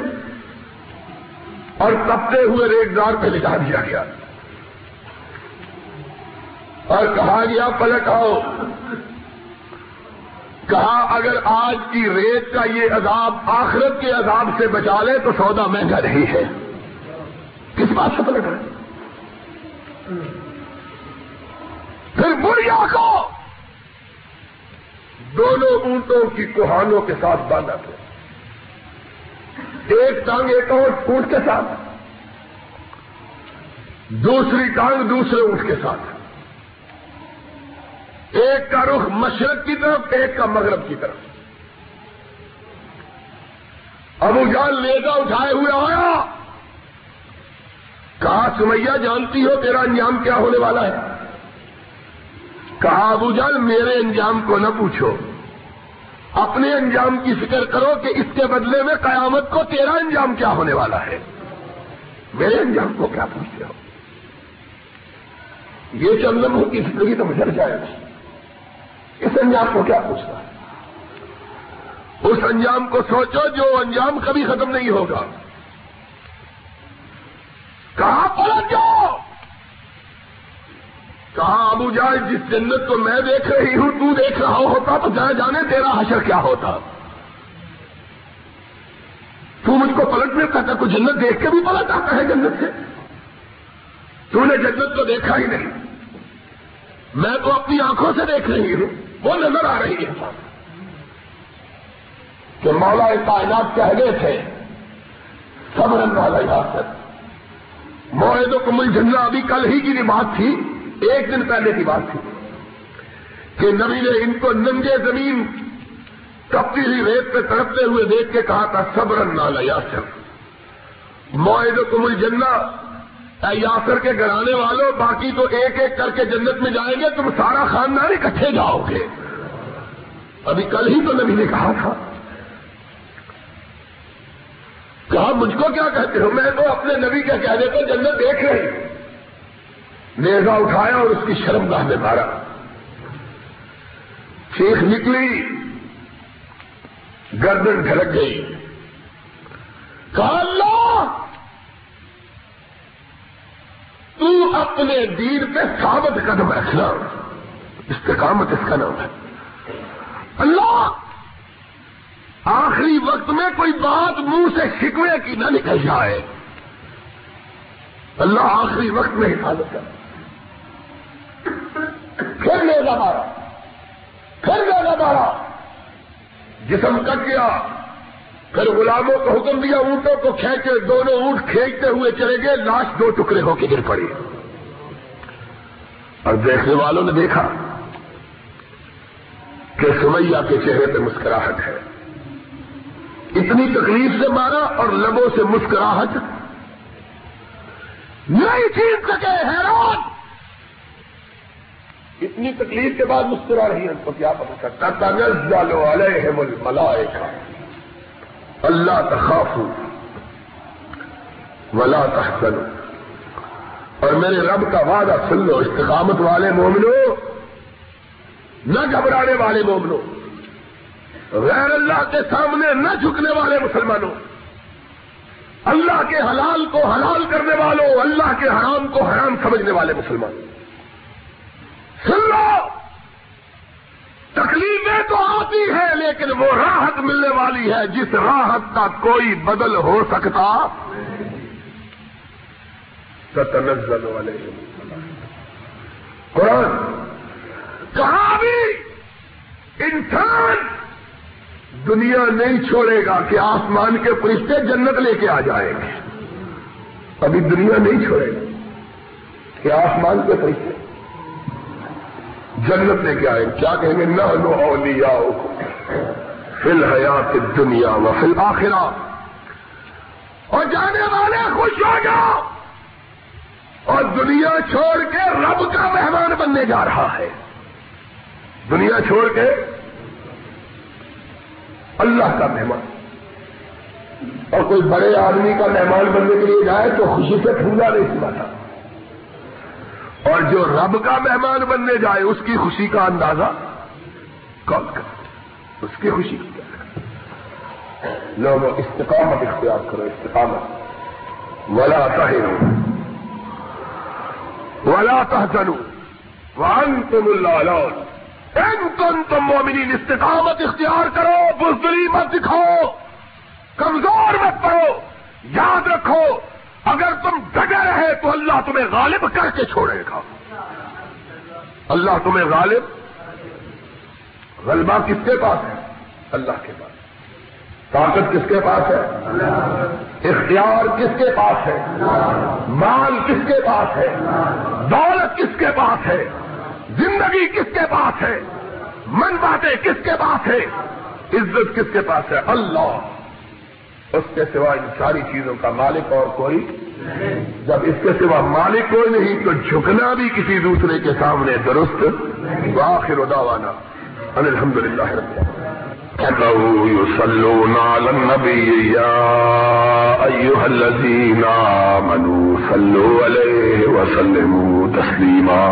اور تپتے ہوئے ریگدار پہ لٹا دیا گیا۔ اور کہا گیا، پلٹ آؤ۔ کہا، اگر آج کی ریت کا یہ عذاب آخرت کے عذاب سے بچا لے تو سودا مہنگا نہیں ہے۔ کس بات سے پلٹ رہے پھر بڑھیا کو دونوں اونٹوں کی کوہانوں کے ساتھ باندھا تھا ایک ٹانگ ایک اور اونٹ کے ساتھ۔ دوسری ٹانگ دوسرے اونٹ کے ساتھ۔ ایک کا رخ مشرق کی طرف، ایک کا مغرب کی طرف۔ ابو جان لیزا اٹھائے ہوئے آیا۔ کہا سمیا جانتی ہو تیرا انجام کیا ہونے والا ہے؟ کہا ابو جان میرے انجام کو نہ پوچھو۔ اپنے انجام کی فکر کرو کہ اس کے بدلے میں قیامت کو تیرا انجام کیا ہونے والا ہے۔ میرے انجام کو کیا پوچھتے ہو؟ یہ چندم ہو کی زندگی تو گزر جائے گا اس انجام کو کیا پوچھتا؟ اس انجام کو سوچو جو انجام کبھی ختم نہیں ہوگا۔ کہاں پہنچ جاؤ! کہا ابو جائے، جس جنت کو میں دیکھ رہی ہوں، تو دیکھ رہا ہوتا تو جائے جانے تیرا حشر کیا ہوتا۔ تو مجھ کو پلٹنے کہتا کوئی جنت دیکھ کے بھی پلٹ آتا ہے جنت سے۔ تو نے جنت کو دیکھا ہی نہیں۔ میں تو اپنی آنکھوں سے دیکھ رہی ہوں، وہ نظر آ رہی ہے۔ کہ مولا کائنات کہہ تھے سبرن والا یاسر معاہدوں کو مل جھنڈا ابھی کل ہی کی بات تھی۔ ایک دن پہلے کی بات تھی کہ نبی نے ان کو ننگے زمین کپتی ہوئی ریت پہ تڑپتے ہوئے دیکھ کے کہا تھا صبر نالا یاسر۔ معاہدوں کو مل جھنڈا یاسر کے گھرانے والوں باقی تو ایک ایک کر کے جنت میں جائیں گے، تم سارا خاندان اکٹھے جاؤ گے۔ ابھی کل ہی تو نبی نے کہا تھا۔ کہا، مجھ کو کیا کہتے ہو؟ میں تو اپنے نبی کا کہہ دیتا جنت دیکھ رہی ہوں۔ نیزا اٹھایا اور اس کی شرم گاہ میں مارا۔ چیخ نکلی۔ گردن ڈھلک گئی۔ کہا، اللہ! تو اپنے دین پہ ثابت قدم رکھنا۔ استقامت اس کا نام ہے۔ اللہ! آخری وقت میں کوئی بات منہ سے شکوے کی نہ نکل جائے۔ اللہ آخری وقت میں حفاظت کر مارا۔ پھر لے گا مارا۔ جسم کٹ گیا۔ پھر غلاموں کو حکم دیا، اونٹوں کو کھینچے، دونوں اونٹ کھینچتے ہوئے چلے گئے۔ لاش دو ٹکڑے ہو کے گر پڑی اور دیکھنے والوں نے دیکھا کہ سمیا کے چہرے پہ مسکراہٹ ہے۔ اتنی تکلیف سے مارا اور لبوں سے مسکراہٹ۔ نہیں چیز سکے حیران۔ اتنی تکلیف کے بعد مسکرا رہی ہے تو کیا پتا سکتا تنزل علیہم الملائکہ اللہ تخاف ولا تحسنوا اور میرے رب کا وعدہ سن لو استقامت والے مومنوں نہ گھبرانے والے مومنوں غیر اللہ کے سامنے نہ جھکنے والے مسلمانوں اللہ کے حلال کو حلال کرنے والوں اللہ کے حرام کو حرام سمجھنے والے مسلمان سن لو! تکلیفیں تو آتی ہے لیکن وہ راحت ملنے والی ہے، جس راحت کا کوئی بدل ہو سکتا ستنزل والے قرآن کہاں بھی، انسان دنیا نہیں چھوڑے گا کہ آسمان کے فرشتے جنت لے کے آ جائیں گے۔ ابھی دنیا نہیں چھوڑے گا کہ آسمان کے فرشتے۔ جنت لے کے آئے۔ کیا کہیں گے؟ نہ لو اولیا فی الحیات دنیا و فی الآخرہ اور جانے والے خوش ہو جاؤ۔ اور دنیا چھوڑ کے رب کا مہمان بننے جا رہا ہے۔ دنیا چھوڑ کے اللہ کا مہمان۔ اور کوئی بڑے آدمی کا مہمان بننے کے لیے جائے تو خوشی سے پھولا نہیں سنا اور جو رب کا مہمان بننے جائے، اس کی خوشی کا اندازہ؟ کون کر اس کی خوشی کی کیا استقامت اختیار کرو، استقامت۔ ولا تہرو ولا تحزنو وانتم اللہ تم تم مومنین استقامت اختیار کرو، بزدلی مت دکھاؤ، کمزور مت پڑو یاد رکھو۔ اگر تم ڈگے رہے تو اللہ تمہیں غالب کر کے چھوڑے گا۔ اللہ تمہیں غالب۔ غلبہ کس کے پاس ہے؟ اللہ کے پاس۔ طاقت کس کے پاس ہے؟ اختیار کس کے پاس ہے؟ مال کس کے پاس ہے؟ دولت کس کے پاس ہے؟ زندگی کس کے پاس ہے؟ من باتیں کس کے پاس ہے؟ عزت کس کے پاس ہے؟ اللہ۔ اس کے سوا ان ساری چیزوں کا مالک اور کوئی جب اس کے سوا مالک کوئی نہیں تو جھکنا بھی کسی دوسرے کے سامنے درست۔ واخر داوانا الحمد للہ يصلون على النبي يا أيها الذين آمنوا صلوا عليه وسلموا تسليما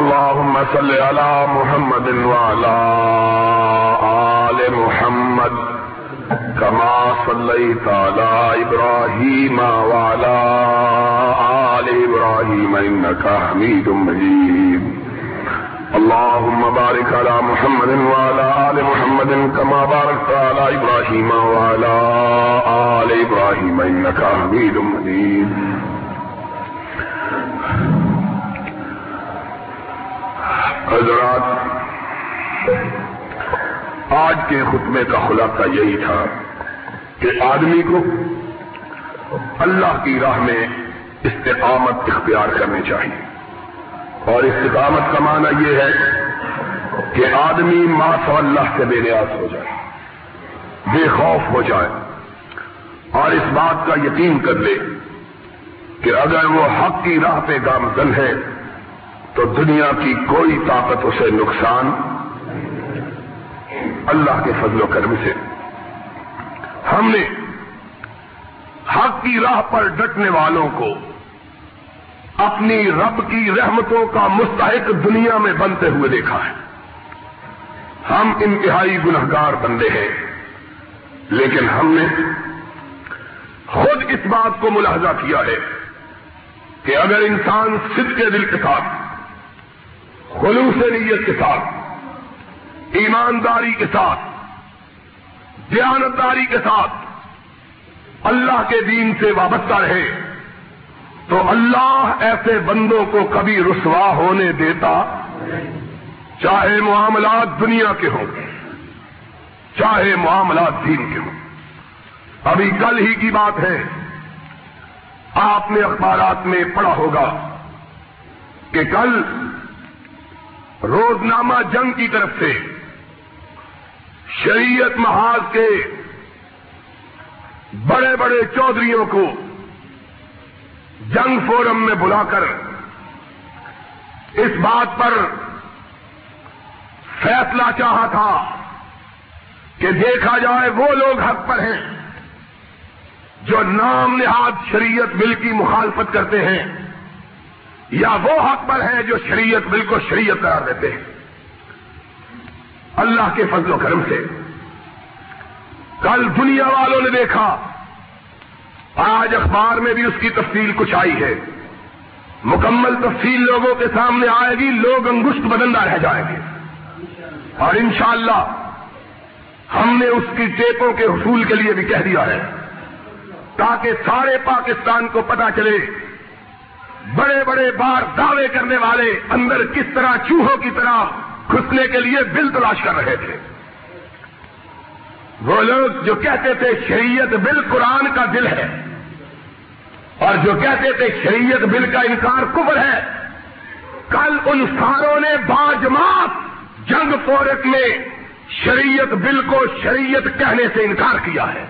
اللهم صل على محمد وعلى آل محمد۔ كما صليت على إبراهيم وعلى آل إبراهيم إنك حميد مجيد. اللهم بارك على محمد وعلى آل محمد كما باركت على إبراهيم وعلى آل إبراهيم إنك حميد مجيد. حضرات آج کے خطبے کا خلاصہ یہی تھا کہ آدمی کو اللہ کی راہ میں استقامت اختیار کرنی چاہیے۔ اور استقامت کا معنی یہ ہے کہ آدمی ماس اللہ سے بے نیاز ہو جائے، بے خوف ہو جائے، اور اس بات کا یقین کر لے کہ اگر وہ حق کی راہ پہ گامزن ہے تو دنیا کی کوئی طاقت اسے نقصان اللہ کے فضل و کرم سے۔ ہم نے حق کی راہ پر ڈٹنے والوں کو اپنی رب کی رحمتوں کا مستحق دنیا میں بنتے ہوئے دیکھا ہے۔ ہم انتہائی گنہگار بندے ہیں۔ لیکن ہم نے خود اس بات کو ملاحظہ کیا ہے کہ اگر انسان صد کے دل کے ساتھ، خلوص نیت کے ساتھ ایمانداری کے ساتھ، دیانتداری کے ساتھ اللہ کے دین سے وابستہ رہے، تو اللہ ایسے بندوں کو کبھی رسوا ہونے دیتا چاہے معاملات دنیا کے ہوں، چاہے معاملات دین کے ہوں۔ ابھی کل ہی کی بات ہے، آپ نے اخبارات میں پڑھا ہوگا کہ کل روزنامہ جنگ کی طرف سے شریعت محاذ کے بڑے بڑے چودھریوں کو جنگ فورم میں بلا کر اس بات پر فیصلہ چاہا تھا کہ دیکھا جائے وہ لوگ حق پر ہیں جو نام نہاد شریعت بل کی مخالفت کرتے ہیں یا وہ حق پر ہیں جو شریعت بل کو شریعت قرار دیتے ہیں۔ اللہ کے فضل و کرم سے۔ کل دنیا والوں نے دیکھا، آج اخبار میں بھی اس کی تفصیل کچھ آئی ہے۔ مکمل تفصیل لوگوں کے سامنے آئے گی، لوگ انگشت بدندہ رہ جائیں گے۔ اور انشاءاللہ، ہم نے اس کی ٹیپوں کے حصول کے لیے بھی کہہ دیا ہے۔ تاکہ سارے پاکستان کو پتا چلے، بڑے بڑے بار دعوے کرنے والے اندر کس طرح چوہوں کی طرح گھسنے کے لیے بل تلاش کر رہے تھے۔ وہ لوگ جو کہتے تھے شریعت بل قرآن کا دل ہے، اور جو کہتے تھے شریعت بل کا انکار کفر ہے، کل ان ساروں نے باجماعت جنگ فورت میں شریعت بل کو شریعت کہنے سے انکار کیا ہے۔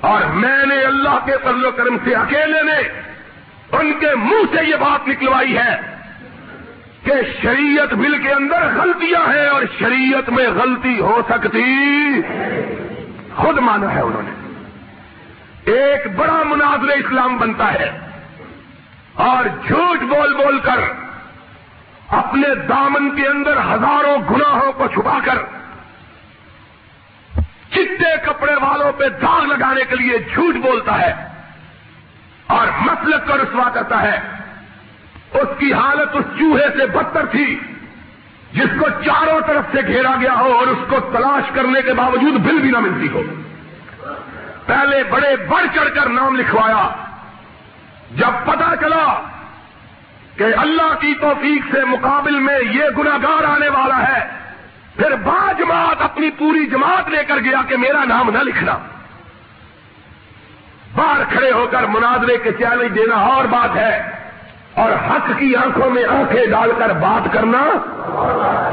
اور میں نے اللہ کے فضل و کرم سے اکیلے نے ان کے منہ سے یہ بات نکلوائی ہے۔ کہ شریعت بل کے اندر غلطیاں ہیں اور شریعت میں غلطی ہو سکتی۔ خود مانا ہے انہوں نے۔ ایک بڑا مناظر اسلام بنتا ہے اور جھوٹ بول بول کر اپنے دامن کے اندر ہزاروں گناہوں کو چھپا کر چٹے کپڑے والوں پہ داغ لگانے کے لیے جھوٹ بولتا ہے اور مسلک کو رسوا کرتا ہے۔ اس کی حالت اس چوہے سے بدتر تھی، جس کو چاروں طرف سے گھیرا گیا ہو اور اس کو تلاش کرنے کے باوجود بل بھی نہ ملتی ہو۔ پہلے بڑے بڑھ چڑھ کر نام لکھوایا، جب پتا چلا کہ اللہ کی توفیق سے مقابل میں یہ گناگار آنے والا ہے، پھر با جماعت اپنی پوری جماعت لے کر گیا کہ میرا نام نہ لکھنا۔ باہر کھڑے ہو کر مناظرے کے چیلنج دینا اور بات ہے۔ اور حق کی آنکھوں میں آنکھیں ڈال کر بات کرنا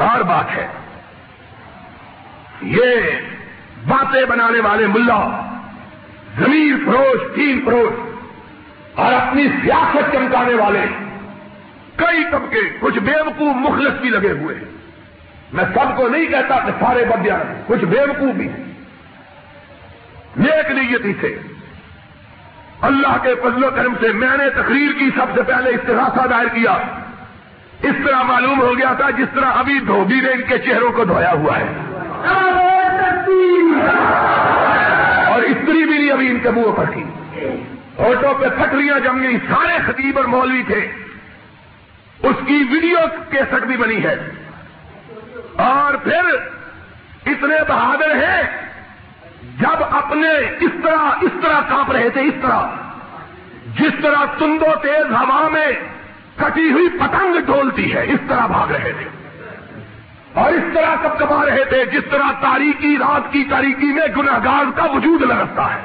اور بات ہے۔ یہ باتیں بنانے والے ملا زمین فروش، تین فروش اور اپنی سیاست چمکانے والے، کئی طبقے کچھ بیوقوف مخلص بھی لگے ہوئے ہیں۔ میں سب کو نہیں کہتا کہ سارے بدیا کچھ بیوقوف بھی نیک نیتی سے اللہ کے فضل و کرم سے میں نے تقریر کی سب سے پہلے استغاثہ دائر کیا۔ اس طرح معلوم ہو گیا تھا جس طرح ابھی دھوبی نے ان کے چہروں کو دھویا ہوا ہے۔ اور استری بھی نہیں ابھی ان کے منہ پر کی فوٹو پہ پٹریاں جم گئی سارے خطیب اور مولوی تھے۔ اس کی ویڈیو کیسٹ بھی بنی ہے۔ اور پھر اتنے بہادر ہیں جب اپنے اس طرح اس طرح کانپ رہے تھے، اس طرح۔ جس طرح تندو تیز ہوا میں کٹی ہوئی پتنگ ڈولتی ہے، اس طرح بھاگ رہے تھے۔ اور اس طرح کب کما رہے تھے، جس طرح تاریخی رات کی تاریخی میں گناگار کا وجود لگتا ہے۔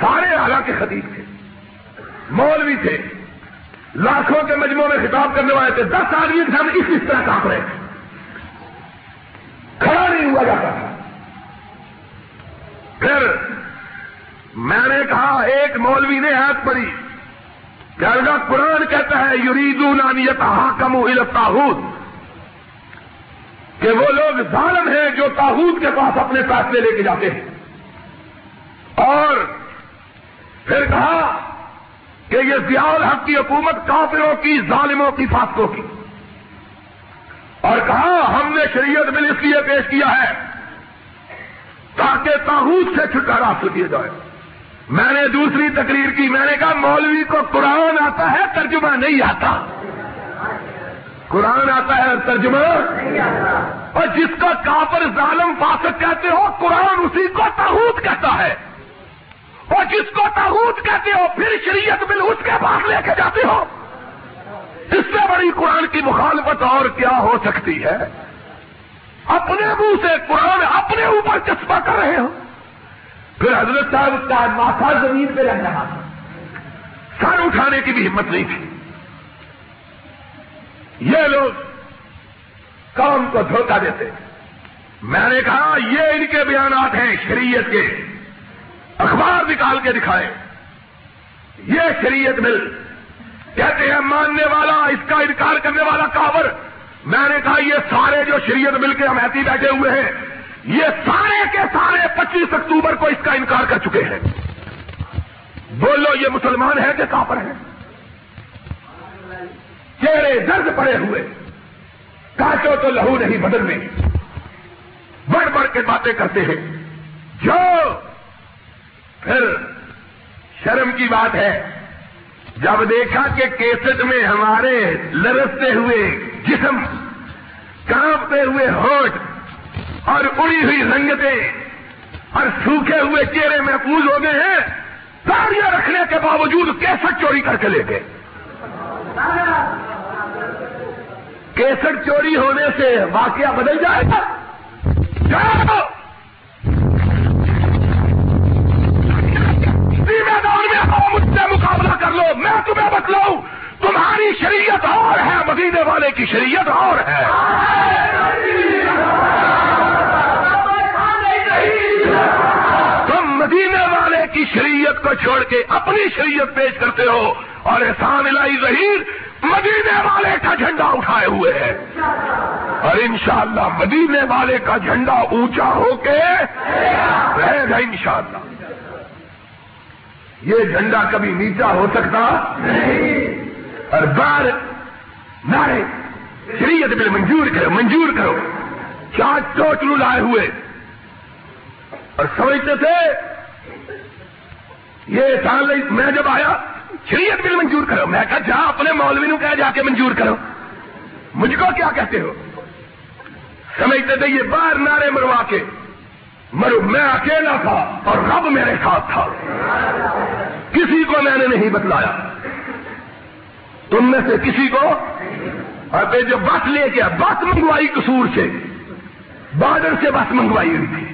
سارے آگا کے خطیب تھے۔ مولوی تھے۔ لاکھوں کے مجموعوں میں خطاب کرنے والے تھے۔ دس آدمی ہم اس اس طرح کام رہے تھے۔ کھڑا نہیں ہوا جاتا تھا پھر میں نے کہا، ایک مولوی نے ہاتھ پڑی۔ کہ قرآن کہتا ہے یریدو نانیت حاکم تاحود کہ وہ لوگ ظالم ہیں جو تاحود کے پاس اپنے فیصلے لے کے جاتے ہیں۔ اور پھر کہا کہ یہ ضیاء حق کی حکومت کافروں کی، ظالموں کی فاصلوں کی۔ اور کہا، ہم نے شریعت بل اس لیے پیش کیا ہے تاکہ تاحود سے چھٹکارا حاصل کیا جائے۔ میں نے دوسری تقریر کی، میں نے کہا، مولوی کو قرآن آتا ہے، ترجمہ نہیں آتا۔ قرآن آتا ہے ترجمہ اور جس کا کافر ظالم فاسق کہتے ہو، قرآن اسی کو تاحود کہتا ہے۔ اور جس کو تاحود کہتے ہو، پھر شریعت بل اس کے پاس لے کے جاتے ہو۔ اس سے بڑی قرآن کی مخالفت اور کیا ہو سکتی ہے؟ اپنے منہ سے قرآن اپنے اوپر چسپا کر رہے ہو۔ پھر حضرت صاحب کا ماتھا زمین پہ رہ رہا سر اٹھانے کی بھی ہمت نہیں تھی۔ یہ لوگ کام کو دھوکہ دیتے۔ میں نے کہا، یہ ان کے بیانات ہیں شریعت کے۔ اخبار نکال کے دکھائے۔ یہ شریعت مل۔ کہتے ہیں، ماننے والا، اس کا انکار کرنے والا کاور میں نے کہا یہ سارے جو شریعت مل کے ہم ایتی بیٹھے ہوئے ہیں، یہ سارے کے سارے پچیس اکتوبر کو اس کا انکار کر چکے ہیں۔ بولو، یہ مسلمان ہے کہ کافر ہیں؟ چہرے درد پڑے ہوئے۔ کاٹو تو لہو نہیں بدل میں۔ بڑھ بڑھ کے باتیں کرتے ہیں۔ جو۔ پھر شرم کی بات ہے۔ جب دیکھا کہ کیسٹ میں ہمارے لرستے ہوئے جسم کانپتے ہوئے ہوٹ اور اڑی ہوئی رنگتیں اور سوکھے ہوئے چہرے محفوظ ہو گئے ہیں تاڑیاں رکھنے کے باوجود کیسٹ چوری کر کے لے گئے۔ کیسٹ چوری ہونے سے واقعہ بدل جائے گا۔ جاؤ میدان میں مجھ سے مقابلہ کر لو، میں تمہیں بتلاؤں۔ تمہاری شریعت اور ہے، مدینے والے کی شریعت اور ہے۔ تم مدینے والے کی شریعت کو چھوڑ کے اپنی شریعت پیش کرتے ہو اور احسان الہی ظہیر مدینے والے کا جھنڈا اٹھائے ہوئے ہیں۔ اور انشاءاللہ مدینے والے کا جھنڈا اونچا ہو کے رہے گا انشاءاللہ۔ یہ جھنڈا کبھی نیچا ہو سکتا؟ نہیں۔ اور بار نارے شریعت بل منظور کرو منظور کرو۔ چار چوٹلو لائے ہوئے۔ اور سمجھتے تھے، یہ سال میں جب آیا، شریعت بل منظور کرو۔ میں کہا، جا اپنے مولوی نو کہا جا کے منظور کرو۔ مجھ کو کیا کہتے ہو؟ سمجھتے تھے، یہ باہر نعرے مروا کے۔ مرو، میں اکیلا تھا اور رب میرے ساتھ تھا۔ کسی کو میں نے نہیں بتلایا۔ تم میں سے کسی کو؟ اور جو بس لے کے بس منگوائی قصور سے۔ بارڈر سے بس منگوائی ہوئی تھی۔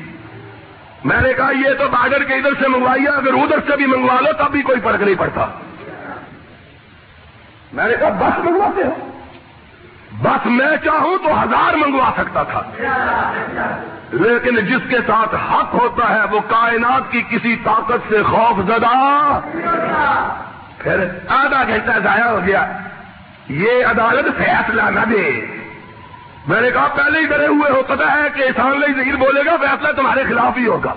میں نے کہا، یہ تو بارڈر کے ادھر سے منگوائی اگر ادھر سے بھی منگوا لو تب بھی کوئی فرق نہیں پڑتا۔ میں نے کہا بس منگواتے ہو۔ بس میں چاہوں تو ہزار منگوا سکتا تھا۔ لیکن جس کے ساتھ حق ہوتا ہے، وہ کائنات کی کسی طاقت سے خوف زدہ پھر آدھا گھنٹہ ضائع ہو گیا۔ یہ عدالت فیصلہ نہ دے۔ میں نے کہا، پہلے ہی ڈرے ہوئے ہو پتا ہے کہ احسان لئی ذہیر بولے گا، فیصلہ تمہارے خلاف ہی ہوگا۔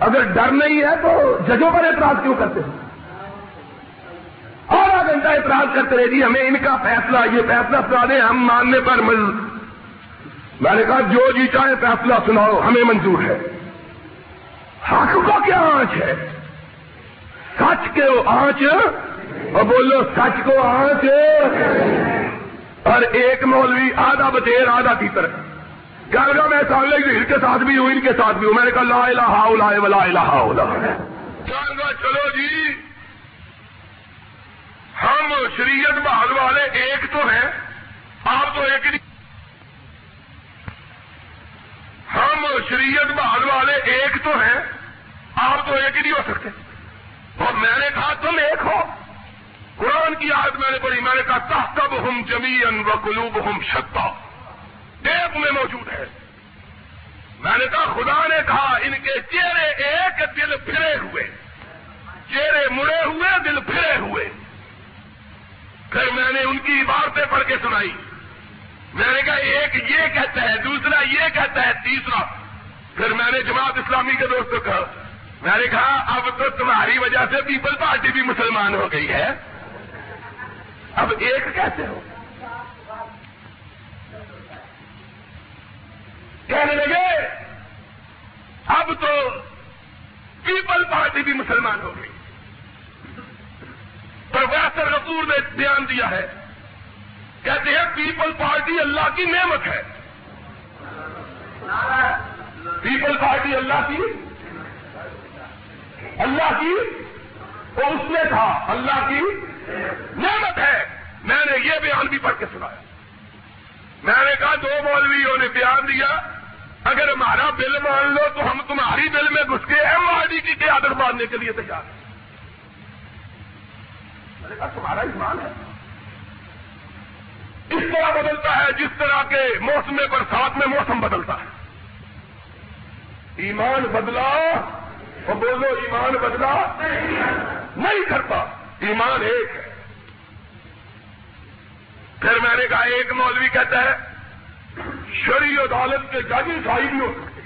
اگر ڈر نہیں ہے تو ججوں پر اعتراض کیوں کرتے ہیں؟ آدھا گھنٹہ اعتراض کرتے رہے جی ہمیں ان کا فیصلہ، یہ فیصلہ سنا دیں، ہم ماننے پر مل میں نے کہا، جو جی چاہے فیصلہ سناؤ، ہمیں منظور ہے۔ حق کو کیا آنچ ہے؟ سچ کے آنچ؟ اور بولو سچ کو آنچ۔ اور ایک مولوی آدھا بتیر، آدھا تیتر۔ کیا لگا میں سامنے ان کے ساتھ بھی ہوں، ان کے ساتھ بھی ہوں۔ میں نے کہا لا الہ الا ولا الہ الا چلو جی۔ ہم شریعت بحال والے ایک تو ہیں، آپ تو ایک نہیں ہم شریعت بحال والے ایک تو ہیں، آپ تو ایک ہی نہیں ہو سکتے۔ اور میں نے کہا، تم ایک ہو. قرآن کی آیت میں نے پڑھی، میں نے کہا تحتب ہم جمی و قلوب ہم شتا. ایک میں موجود ہے۔ میں نے کہا، خدا نے کہا، ان کے چہرے ایک دل پھرے ہوئے۔ چہرے مڑے ہوئے، دل پھرے ہوئے۔ پھر میں نے ان کی عبارتیں پڑھ کے سنائی۔ میں نے کہا، ایک یہ کہتا ہے، دوسرا یہ کہتا ہے، تیسرا۔ پھر میں نے جماعت اسلامی کے دوستوں کہا میں نے کہا، اب تو تمہاری وجہ سے پیپل پارٹی بھی مسلمان ہو گئی ہے۔ اب ایک کیسے ہو؟ کہنے لگے، اب تو پیپل پارٹی بھی مسلمان ہو گئی۔ پروفیسر رسول نے بیان دیا ہے۔ کہتے ہیں پیپل پارٹی اللہ کی نعمت ہے۔ پیپل پارٹی اللہ کی اللہ کی تو اس نے کہا، اللہ کی نعمت ہے۔ میں نے یہ بیان بھی پڑھ کے سنایا۔ میں نے کہا، دو مولویوں نے بیان دیا، اگر ہمارا بل مان لو تو ہم تمہاری بل میں گھس کے ایم آر ڈی کی قیادت ماننے کے لیے تیار ہیں۔ میں نے کہا، تمہارا ایمان ہے۔ اس طرح بدلتا ہے جس طرح کے موسم برسات میں موسم بدلتا ہے۔ ایمان بدلا اور بولو ایمان بدلا نہیں کرتا۔ ایمان ایک ہے۔ پھر میں نے کہا ایک مولوی کہتا ہے شری عدالت کے جج عیسائی بھی ہو سکتے۔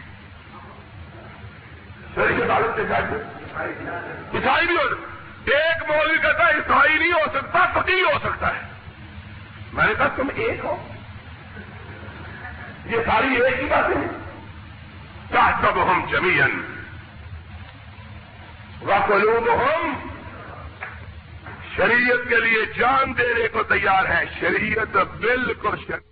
شری عدالت کے جج عیسائی بھی ہو سکتے۔ ایک مولوی کہتا ہے عیسائی نہیں ہو سکتا پتی ہو سکتا ہے۔ میں نے کہا، تم ایک ہو۔ یہ ساری ایک ہی باتیں ہیں۔ کیا سب ہم جمین وقلوب ہم شریعت کے لیے جان دینے کو تیار ہے شریعت بالکل شریعت